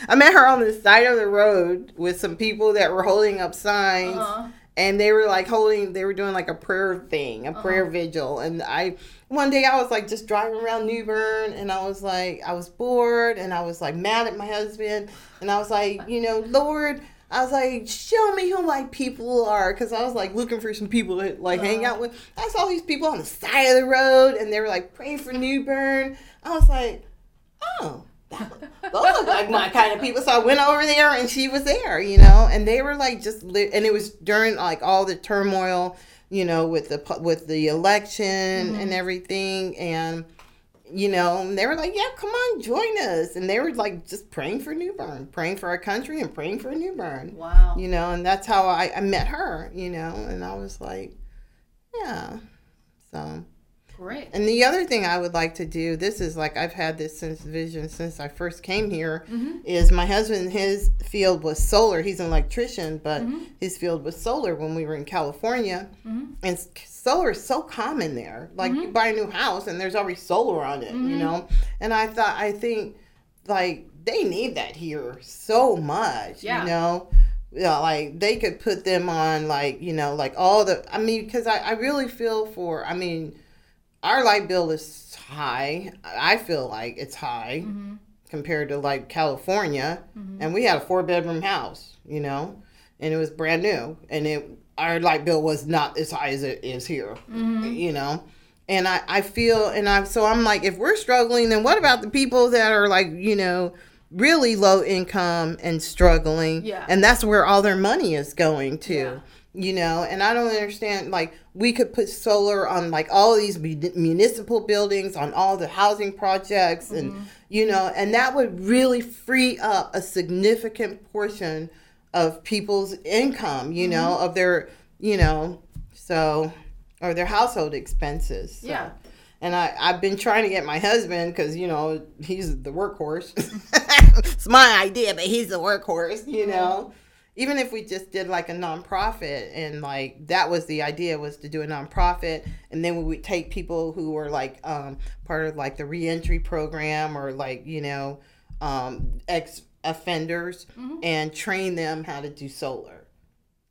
S1: I met her on the side of the road with some people that were holding up signs.
S2: Uh-huh.
S1: And they were like holding, they were doing like a prayer thing, a prayer
S2: Uh-huh.
S1: vigil. And I, one day I was like just driving around New Bern and I was like, I was bored and I was like mad at my husband. And I was like, you know, Lord, I was like, show me who my people are. Cause I was like looking for some people to like hang
S2: Uh-huh.
S1: out with. I saw these people on the side of the road and they were like praying for New Bern. I was like, oh, that, those look like my kind of people. So I went over there and she was there, you know, and they were like just, li- and it was during like all the turmoil, you know, with the with the election and mm-hmm. everything, and you know, and they were like, yeah, come on, join us, and they were like just praying for New Bern, praying for our country, and praying for New Bern,
S2: Wow.
S1: you know, and that's how I, I met her, you know, and I was like, yeah, so.
S2: Great.
S1: And the other thing I would like to do, this is like I've had this since vision since I first came here, mm-hmm. is my husband, his field was solar. He's an electrician, but mm-hmm. his field was solar when we were in California. Mm-hmm. And solar is so common there. Like you buy a new house and there's already solar on it, you know? And I thought, I think like they need that here so much,
S2: Yeah.
S1: you know? Yeah, like they could put them on like, you know, like all the, I mean, because I, I really feel for, I mean, our light bill is high. I feel like it's high mm-hmm. compared to like California, mm-hmm. and we had a four bedroom house, you know, and it was brand new, and it our light bill was not as high as it is here, mm-hmm. you know. And I, I feel and I so I'm like if we're struggling then what about the people that are like you know really low income and struggling
S2: Yeah.
S1: and that's where all their money is going to
S2: Yeah.
S1: You know and i don't understand like we could put solar on like all these municipal buildings on all the housing projects and
S2: Mm-hmm.
S1: you know and that would really free up a significant portion of people's income you know
S2: Mm-hmm.
S1: of their you know so or their household expenses so.
S2: Yeah.
S1: and I, I've been trying to get my husband because you know he's the workhorse. it's my idea, but he's the workhorse. You know, even if we just did like a nonprofit and like that was the idea was to do a nonprofit, and then we would take people who were like um, part of like the reentry program or like you know um, ex offenders and train them how to do solar.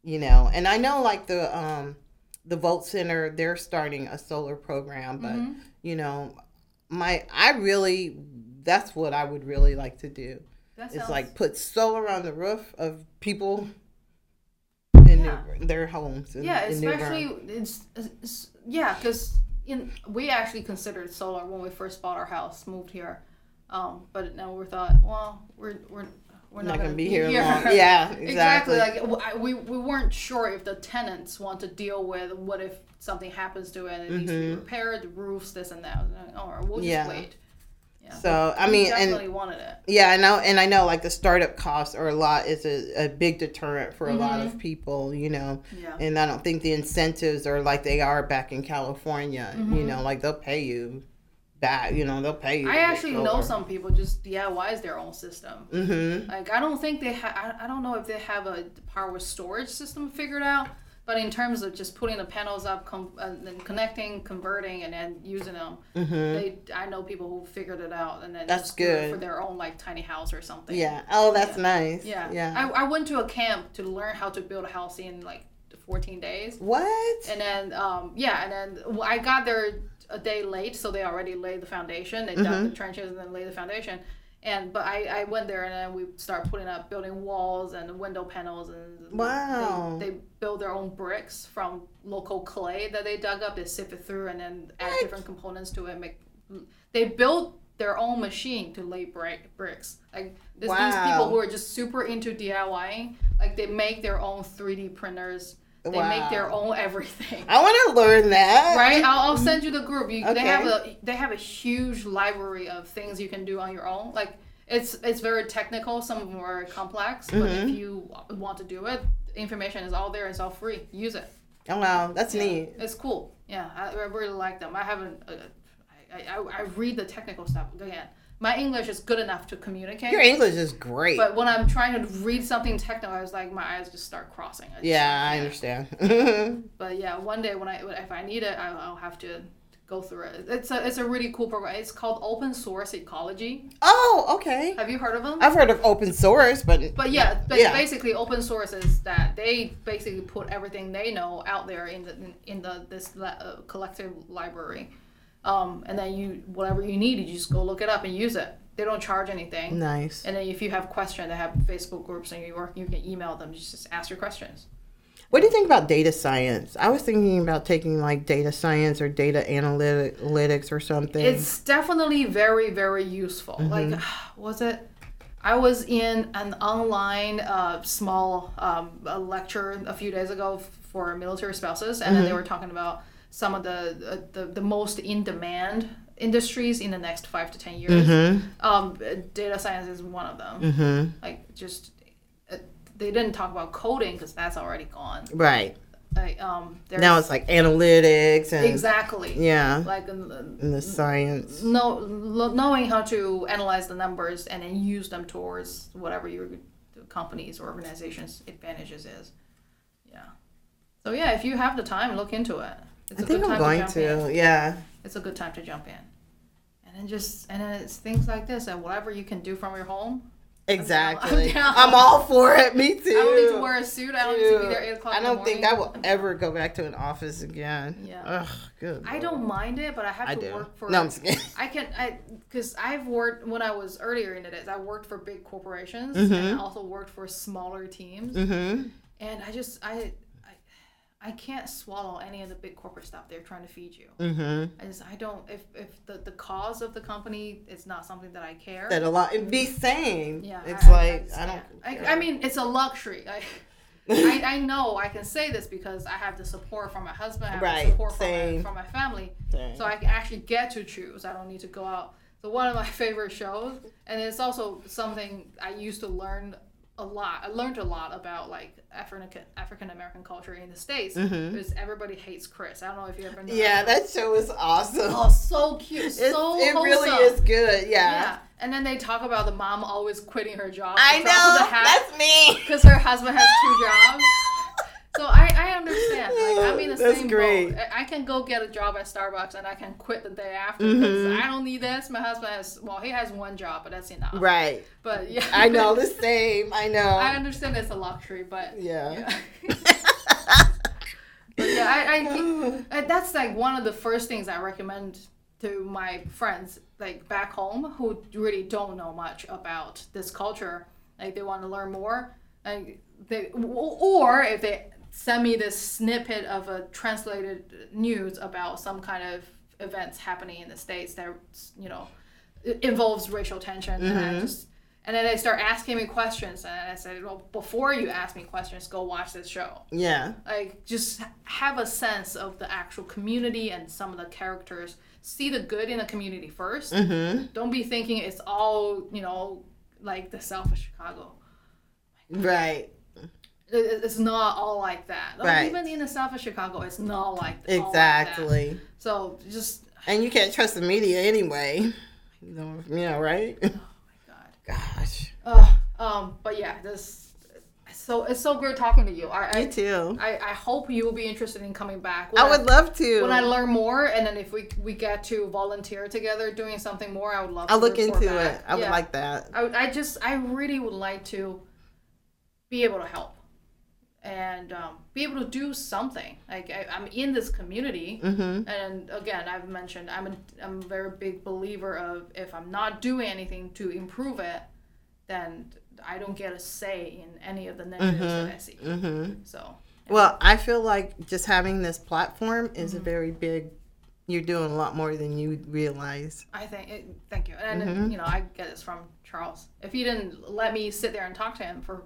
S1: You know, and I know like the um, the Volt Center, they're starting a solar program, but you know, my I really that's what I would really like to do.
S2: That
S1: It's
S2: sounds
S1: like put solar on the roof of people in
S2: Yeah.
S1: New, their homes. In,
S2: yeah,
S1: in New Bern.
S2: especially it's, it's yeah, because in we actually considered solar when we first bought our house, moved here, um, but now we thought, well, we're we're we're
S1: not gonna be here long. Yeah, exactly.
S2: exactly. Like we we weren't sure if the tenants want to deal with what if something happens to it and it needs to be repaired, the roofs, this and that. Or we'll just
S1: Mm-hmm. Yeah.
S2: wait. Yeah.
S1: So I mean,
S2: definitely
S1: and
S2: wanted it.
S1: yeah, I know, and I know like the startup costs are a lot is a, a big deterrent for a lot of people, you know.
S2: Mm-hmm. Yeah.
S1: And I don't think the incentives are like they are back in California. You know, like they'll pay you back. You know, they'll pay you.
S2: Mm-hmm. I actually know some people just DIYs their own system.
S1: Mm-hmm.
S2: Like I don't think they have. I, I don't know if they have a power storage system figured out. But in terms of just putting the panels up, com- uh, then connecting, converting, and then using them, they I know people who figured it out and then
S1: Mm-hmm. That's
S2: just do it
S1: good.
S2: for their own like tiny house or something.
S1: Yeah. Oh, that's nice.
S2: Yeah.
S1: Yeah.
S2: I, I went to a camp to learn how to build a house in like 14 days.
S1: what?
S2: And then, um, yeah, and then I got there a day late, so they already laid the foundation. They dug
S1: Mm-hmm.
S2: the trenches and then laid the foundation. And but I, I went there and then we start putting up building walls and window panels and
S1: Wow.
S2: they, they build their own bricks from local clay that they dug up. They sift it through and then add
S1: What?
S2: different components to it. Make they build their own machine to lay brick bricks. Like there's these people who are just super into DIYing. Like they make their own 3D printers. They make their own everything.
S1: I want to learn that.
S2: Right, I'll, I'll send you the group. You, They have a they have a huge library of things you can do on your own. Like it's it's very technical. Some of them are complex, but
S1: Mm-hmm.
S2: if you want to do it, information is all there. It's all free. Use it.
S1: Oh wow, that's neat.
S2: It's cool. Yeah, I, I really like them. I haven't. Uh, I, I, I read the technical stuff again. My English is good enough to communicate.
S1: Your English is great.
S2: But when I'm trying to read something technical, I was like, my eyes just start crossing. I
S1: yeah, I understand.
S2: But yeah, one day when I if I need it, I'll, I'll have to go through it. It's a it's a really cool program. It's called Open Source Ecology.
S1: Oh, okay.
S2: Have you heard of them?
S1: I've heard of open source, but
S2: But yeah, but
S1: Yeah.
S2: basically, open source is that they basically put everything they know out there in the in the this uh, collective library, um, and then you whatever you need, you just go look it up and use it. They don't charge anything.
S1: nice.
S2: And then if you have questions, they have Facebook groups and you work, you can email them. Just ask your questions.
S1: What do you think about data science? I was thinking about taking like data science or data analytics or something.
S2: It's definitely very very useful. Like, was it? I was in an online uh, small um, a lecture a few days ago for military spouses, and then they were talking about some of the uh, the, the most in demand industries in the next five to ten years. Um, data science is one of them.
S1: mm-hmm.
S2: Like, just uh, they didn't talk about coding because that's already gone.
S1: Right.
S2: Like, um,
S1: Now it's like analytics and
S2: exactly
S1: yeah,
S2: like. uh,
S1: and the science.
S2: know, knowing how to analyze the numbers and then use them towards whatever your company's or organization's advantages is. Yeah. So yeah, if you have the time, look into it. It's
S1: I
S2: a
S1: think
S2: good
S1: I'm going
S2: to jump
S1: to.
S2: in.
S1: Yeah.
S2: It's a good time to jump in. And then just and then it's things like this and whatever you can do from your home.
S1: Exactly.
S2: down.
S1: I'm all for it. Me too.
S2: I don't need to wear a suit. I don't need to be there eight o'clock.
S1: I don't think. I will ever go back to an office again.
S2: Yeah.
S1: Ugh, good.
S2: I
S1: Lord.
S2: don't mind it, but I have
S1: I
S2: to
S1: do.
S2: work for
S1: No, I'm kidding.
S2: I can I because I've worked when I was earlier in it. I worked for big corporations
S1: Mm-hmm.
S2: and I also worked for smaller teams.
S1: Mm-hmm.
S2: And I just I, I I can't swallow any of the big corporate stuff they're trying to feed you.
S1: Mm-hmm.
S2: I just I don't if if the the cause of the company is not something that I care.
S1: That a lot. It'd be same.
S2: yeah,
S1: It's
S2: I,
S1: like
S2: just
S1: I, don't.
S2: I. I mean, it's a luxury. I, I, I know I can say this because I have the support from my husband, I have
S1: Right,
S2: the support from my,
S1: same.
S2: from my family.
S1: Same.
S2: So I can actually get to choose. I don't need to go out. So one of my favorite shows, and it's also something I used to learn a lot. I learned a lot about like African African American culture in the states because everybody hates Chris. I don't know if you ever know.
S1: Mm-hmm. yeah, that show is awesome.
S2: Oh, so cute,
S1: It's-
S2: so
S1: it really is good. Yeah.
S2: Yeah, and then they talk about the mom always quitting her job.
S1: I know.
S2: hat
S1: That's me.
S2: because her husband has two jobs. So I, I understand. Like I'm in the
S1: That's
S2: same
S1: great.
S2: boat. I- I can go get a job at Starbucks and I can quit the day after because
S1: Mhm.
S2: I don't need this. My husband has well, he has one job, but that's enough.
S1: Right.
S2: But yeah,
S1: I know the same. I know.
S2: I understand it's a luxury, but
S1: yeah.
S2: yeah. but yeah, I, I uh, that's like one of the first things I recommend to my friends like back home who really don't know much about this culture. Like they want to learn more, like they or if they send me this snippet of a translated news about some kind of events happening in the states that you know involves racial tension. And I just and then they start asking me questions. And I said well before you ask me questions go watch this show.
S1: Yeah.
S2: like just have a sense of the actual community and some of the characters. See the good in the community 1st
S1: Mm-hmm.
S2: don't be thinking it's all you know like the south of chicago.
S1: Right.
S2: It- it- it's not all like that Like,
S1: Right.
S2: even in the south of chicago it's not like all like that.
S1: Exactly.
S2: so just
S1: And you can't trust the media anyway. You know, yeah, right?
S2: oh my god
S1: Gosh.
S2: uh, um but yeah this so it's so good talking to you i
S1: Me too.
S2: I, I hope you will be interested in coming back When
S1: I would love to.
S2: when I learn more, and then if we we get to volunteer together doing something more, I would love.
S1: I'll
S2: to
S1: look into
S2: back.
S1: it. I would like that.
S2: I, I just I really would like to be able to help and um, be able to do something. Like I, I'm in this community,
S1: Mm-hmm.
S2: and again, I've mentioned I'm a I'm a very big believer of if I'm not doing anything to improve it, then I don't get a say in any of the negatives that I see.
S1: Mm-hmm.
S2: So
S1: Well, I feel like just having this platform is
S2: Mm-hmm.
S1: a very big. You're doing a lot more than you realize.
S2: I think it, thank you, and
S1: Mm-hmm.
S2: you know I get this from Charles. If he didn't let me sit there and talk to him for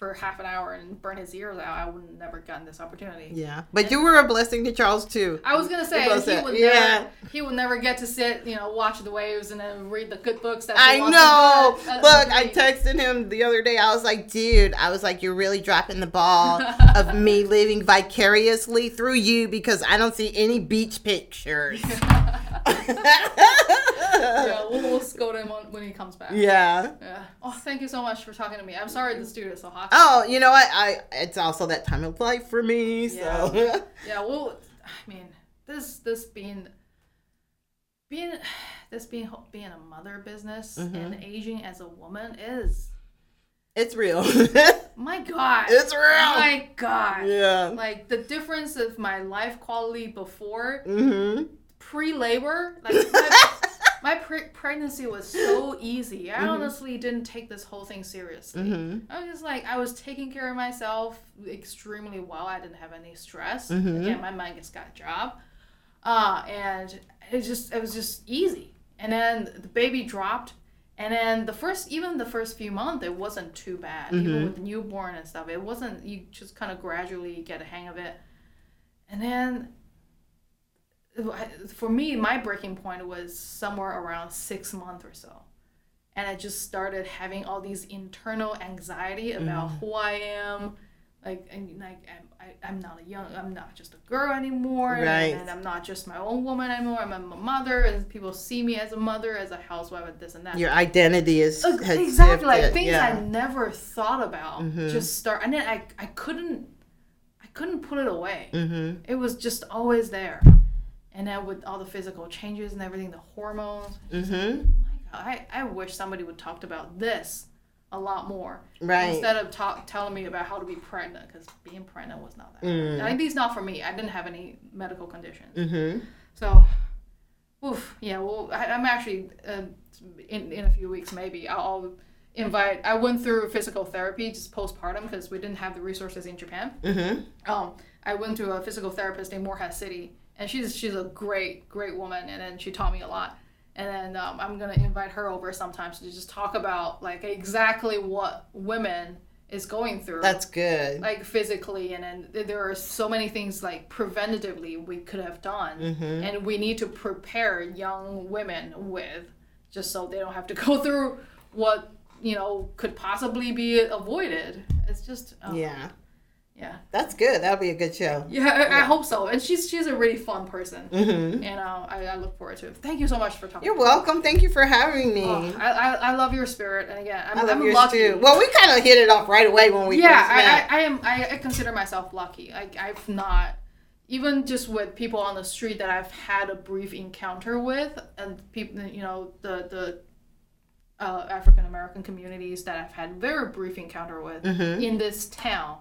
S2: for half an hour and burn his ears out, I would never gotten this opportunity.
S1: Yeah, but you were a blessing to Charles too.
S2: I was gonna say he
S1: said.
S2: would
S1: Yeah.
S2: never he would never get to sit, you know, watch the waves and then read the good books that
S1: I know.
S2: do at- at
S1: Look, I texted him the other day. I was like, dude, I was like, you're really dropping the ball of me living vicariously through you because I don't see any beach pictures.
S2: yeah, we'll, we'll scold him on, when he comes back.
S1: yeah.
S2: Yeah. Oh, thank you so much for talking to me. I'm sorry the studio's so hot.
S1: Oh, you know what? I it's also that time of life for me. So
S2: Yeah, well, I mean, this this being being this being being a mother business
S1: Mm-hmm.
S2: and aging as a woman is
S1: It's real.
S2: my god.
S1: it's real.
S2: my god.
S1: yeah.
S2: Like the difference of my life quality before
S1: Mm-hmm.
S2: pre-labor, like my, my pre- pregnancy was so easy. I honestly didn't take this whole thing seriously.
S1: Mm-hmm.
S2: I was just like, I was taking care of myself extremely well. I didn't have any stress.
S1: Mhm.
S2: Again, my mind just got a job, uh, and it just it was just easy. And then the baby dropped, and then the first even the first few months it wasn't too bad. Even
S1: Mhm.
S2: with the newborn and stuff, it wasn't. You just kind of gradually get a hang of it, and then. For me, my breaking point was somewhere around six months or so and I just started having all these internal anxiety about
S1: Mm.
S2: who I am, like and like I'm, I, I'm not a young, I'm not just a girl anymore,
S1: Right.
S2: and, I'm not just my own woman anymore. I'm a mother, and people see me as a mother, as a housewife, and this and that.
S1: Your identity is
S2: exactly like things
S1: yeah.
S2: I never thought about
S1: Mhm.
S2: just start, and then I I couldn't I couldn't put it away.
S1: Mm-hmm.
S2: It was just always there, and then with all the physical changes and everything, the hormones.
S1: Mm-hmm.
S2: My God, I, I wish somebody would talked about this a lot more
S1: Right.
S2: instead of talk, telling me about how to be pregnant because being pregnant was not that.
S1: Mm.
S2: At least not for me. I didn't have any medical conditions.
S1: Mm-hmm.
S2: So, oof, yeah. Well, I, I'm actually uh, in in a few weeks maybe I'll, I'll invite. I went through physical therapy just postpartum because we didn't have the resources in Japan.
S1: Mm-hmm.
S2: Um, I went to a physical therapist in Morehead City, and she's she's a great great woman, and then she taught me a lot. And then um, I'm gonna invite her over sometimes to just talk about like exactly what women is going through,
S1: That's good.
S2: like physically, and then there are so many things like preventatively we could have done,
S1: Mm-hmm.
S2: and we need to prepare young women with just so they don't have to go through what you know could possibly be avoided. It's just oh,
S1: yeah.
S2: Yeah.
S1: That's good. That'll be a good show.
S2: Yeah, I, I hope so. And she's she's a really fun person,
S1: Mm-hmm.
S2: and uh, I, I look forward to it. Thank you so much for talking.
S1: You're welcome. Thank you for having me.
S2: Oh, I, I, I love your spirit, and again, I'm,
S1: I love
S2: I'm
S1: yours
S2: lucky.
S1: too. Well, we kind of hit it off right away when we
S2: yeah,
S1: first met.
S2: I, I, I am. I, consider myself lucky. I, I've not, even just with people on the street that I've had a brief encounter with, and people, you know, the the uh, African American communities that I've had very brief encounter with
S1: Mhm.
S2: in this town,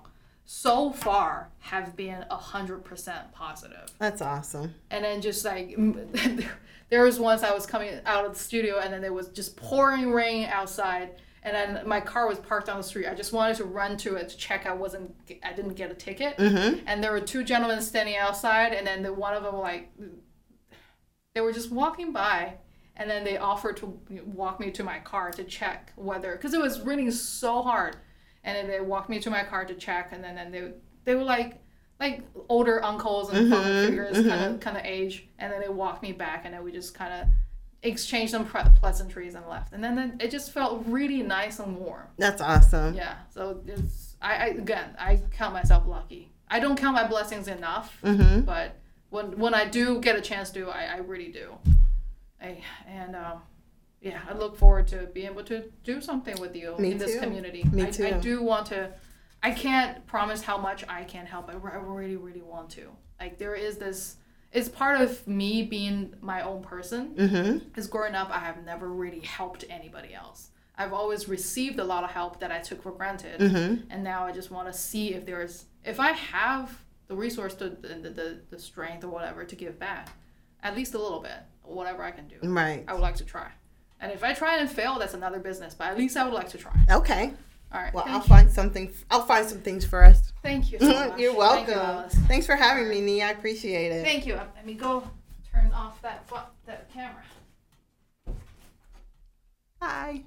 S2: so far have been a hundred percent positive.
S1: That's awesome.
S2: and then just like there was once I was coming out of the studio and then there was just pouring rain outside and then my car was parked on the street. I just wanted to run to it to check I wasn't I didn't get a ticket.
S1: Mm-hmm.
S2: And there were two gentlemen standing outside and then the one of them like they were just walking by and then they offered to walk me to my car to check whether because it was raining so hard and then they walked me to my car to check and then, then they they were like like older uncles and father
S1: Mhm,
S2: figures kind of kind of age and then they walked me back and then we just kind of exchanged some pleasantries and left and then, then it just felt really nice and warm
S1: That's awesome.
S2: yeah so it's I, I again i count myself lucky i don't count my blessings enough
S1: Mm-hmm.
S2: but when when I do get a chance to, I, I really do. I and um, yeah, I look forward to being able to do something with you
S1: Me
S2: in this
S1: too.
S2: community.
S1: Me
S2: I, I
S1: too.
S2: do want to. I can't promise how much I can help. I, I really, really want to. Like there is this. It's part of me being my own person.
S1: Mm-hmm.
S2: Because growing up, I have never really helped anybody else. I've always received a lot of help that I took for granted
S1: Mm-hmm.
S2: and now I just want to see if there's if I have the resource to the, the, the strength or whatever to give back, at least a little bit, whatever I can do.
S1: Right.
S2: I would like to try. And if I try and fail, that's another business. But at least I would like to try.
S1: Okay.
S2: All right.
S1: Well,
S2: thank,
S1: I'll
S2: you.
S1: find something. I'll find some things for us.
S2: thank you so.
S1: You're
S2: Thank
S1: welcome.
S2: you,
S1: Thanks for having me, Ni. I appreciate it.
S2: Thank you. Um, let me go turn off that that camera.
S1: Bye.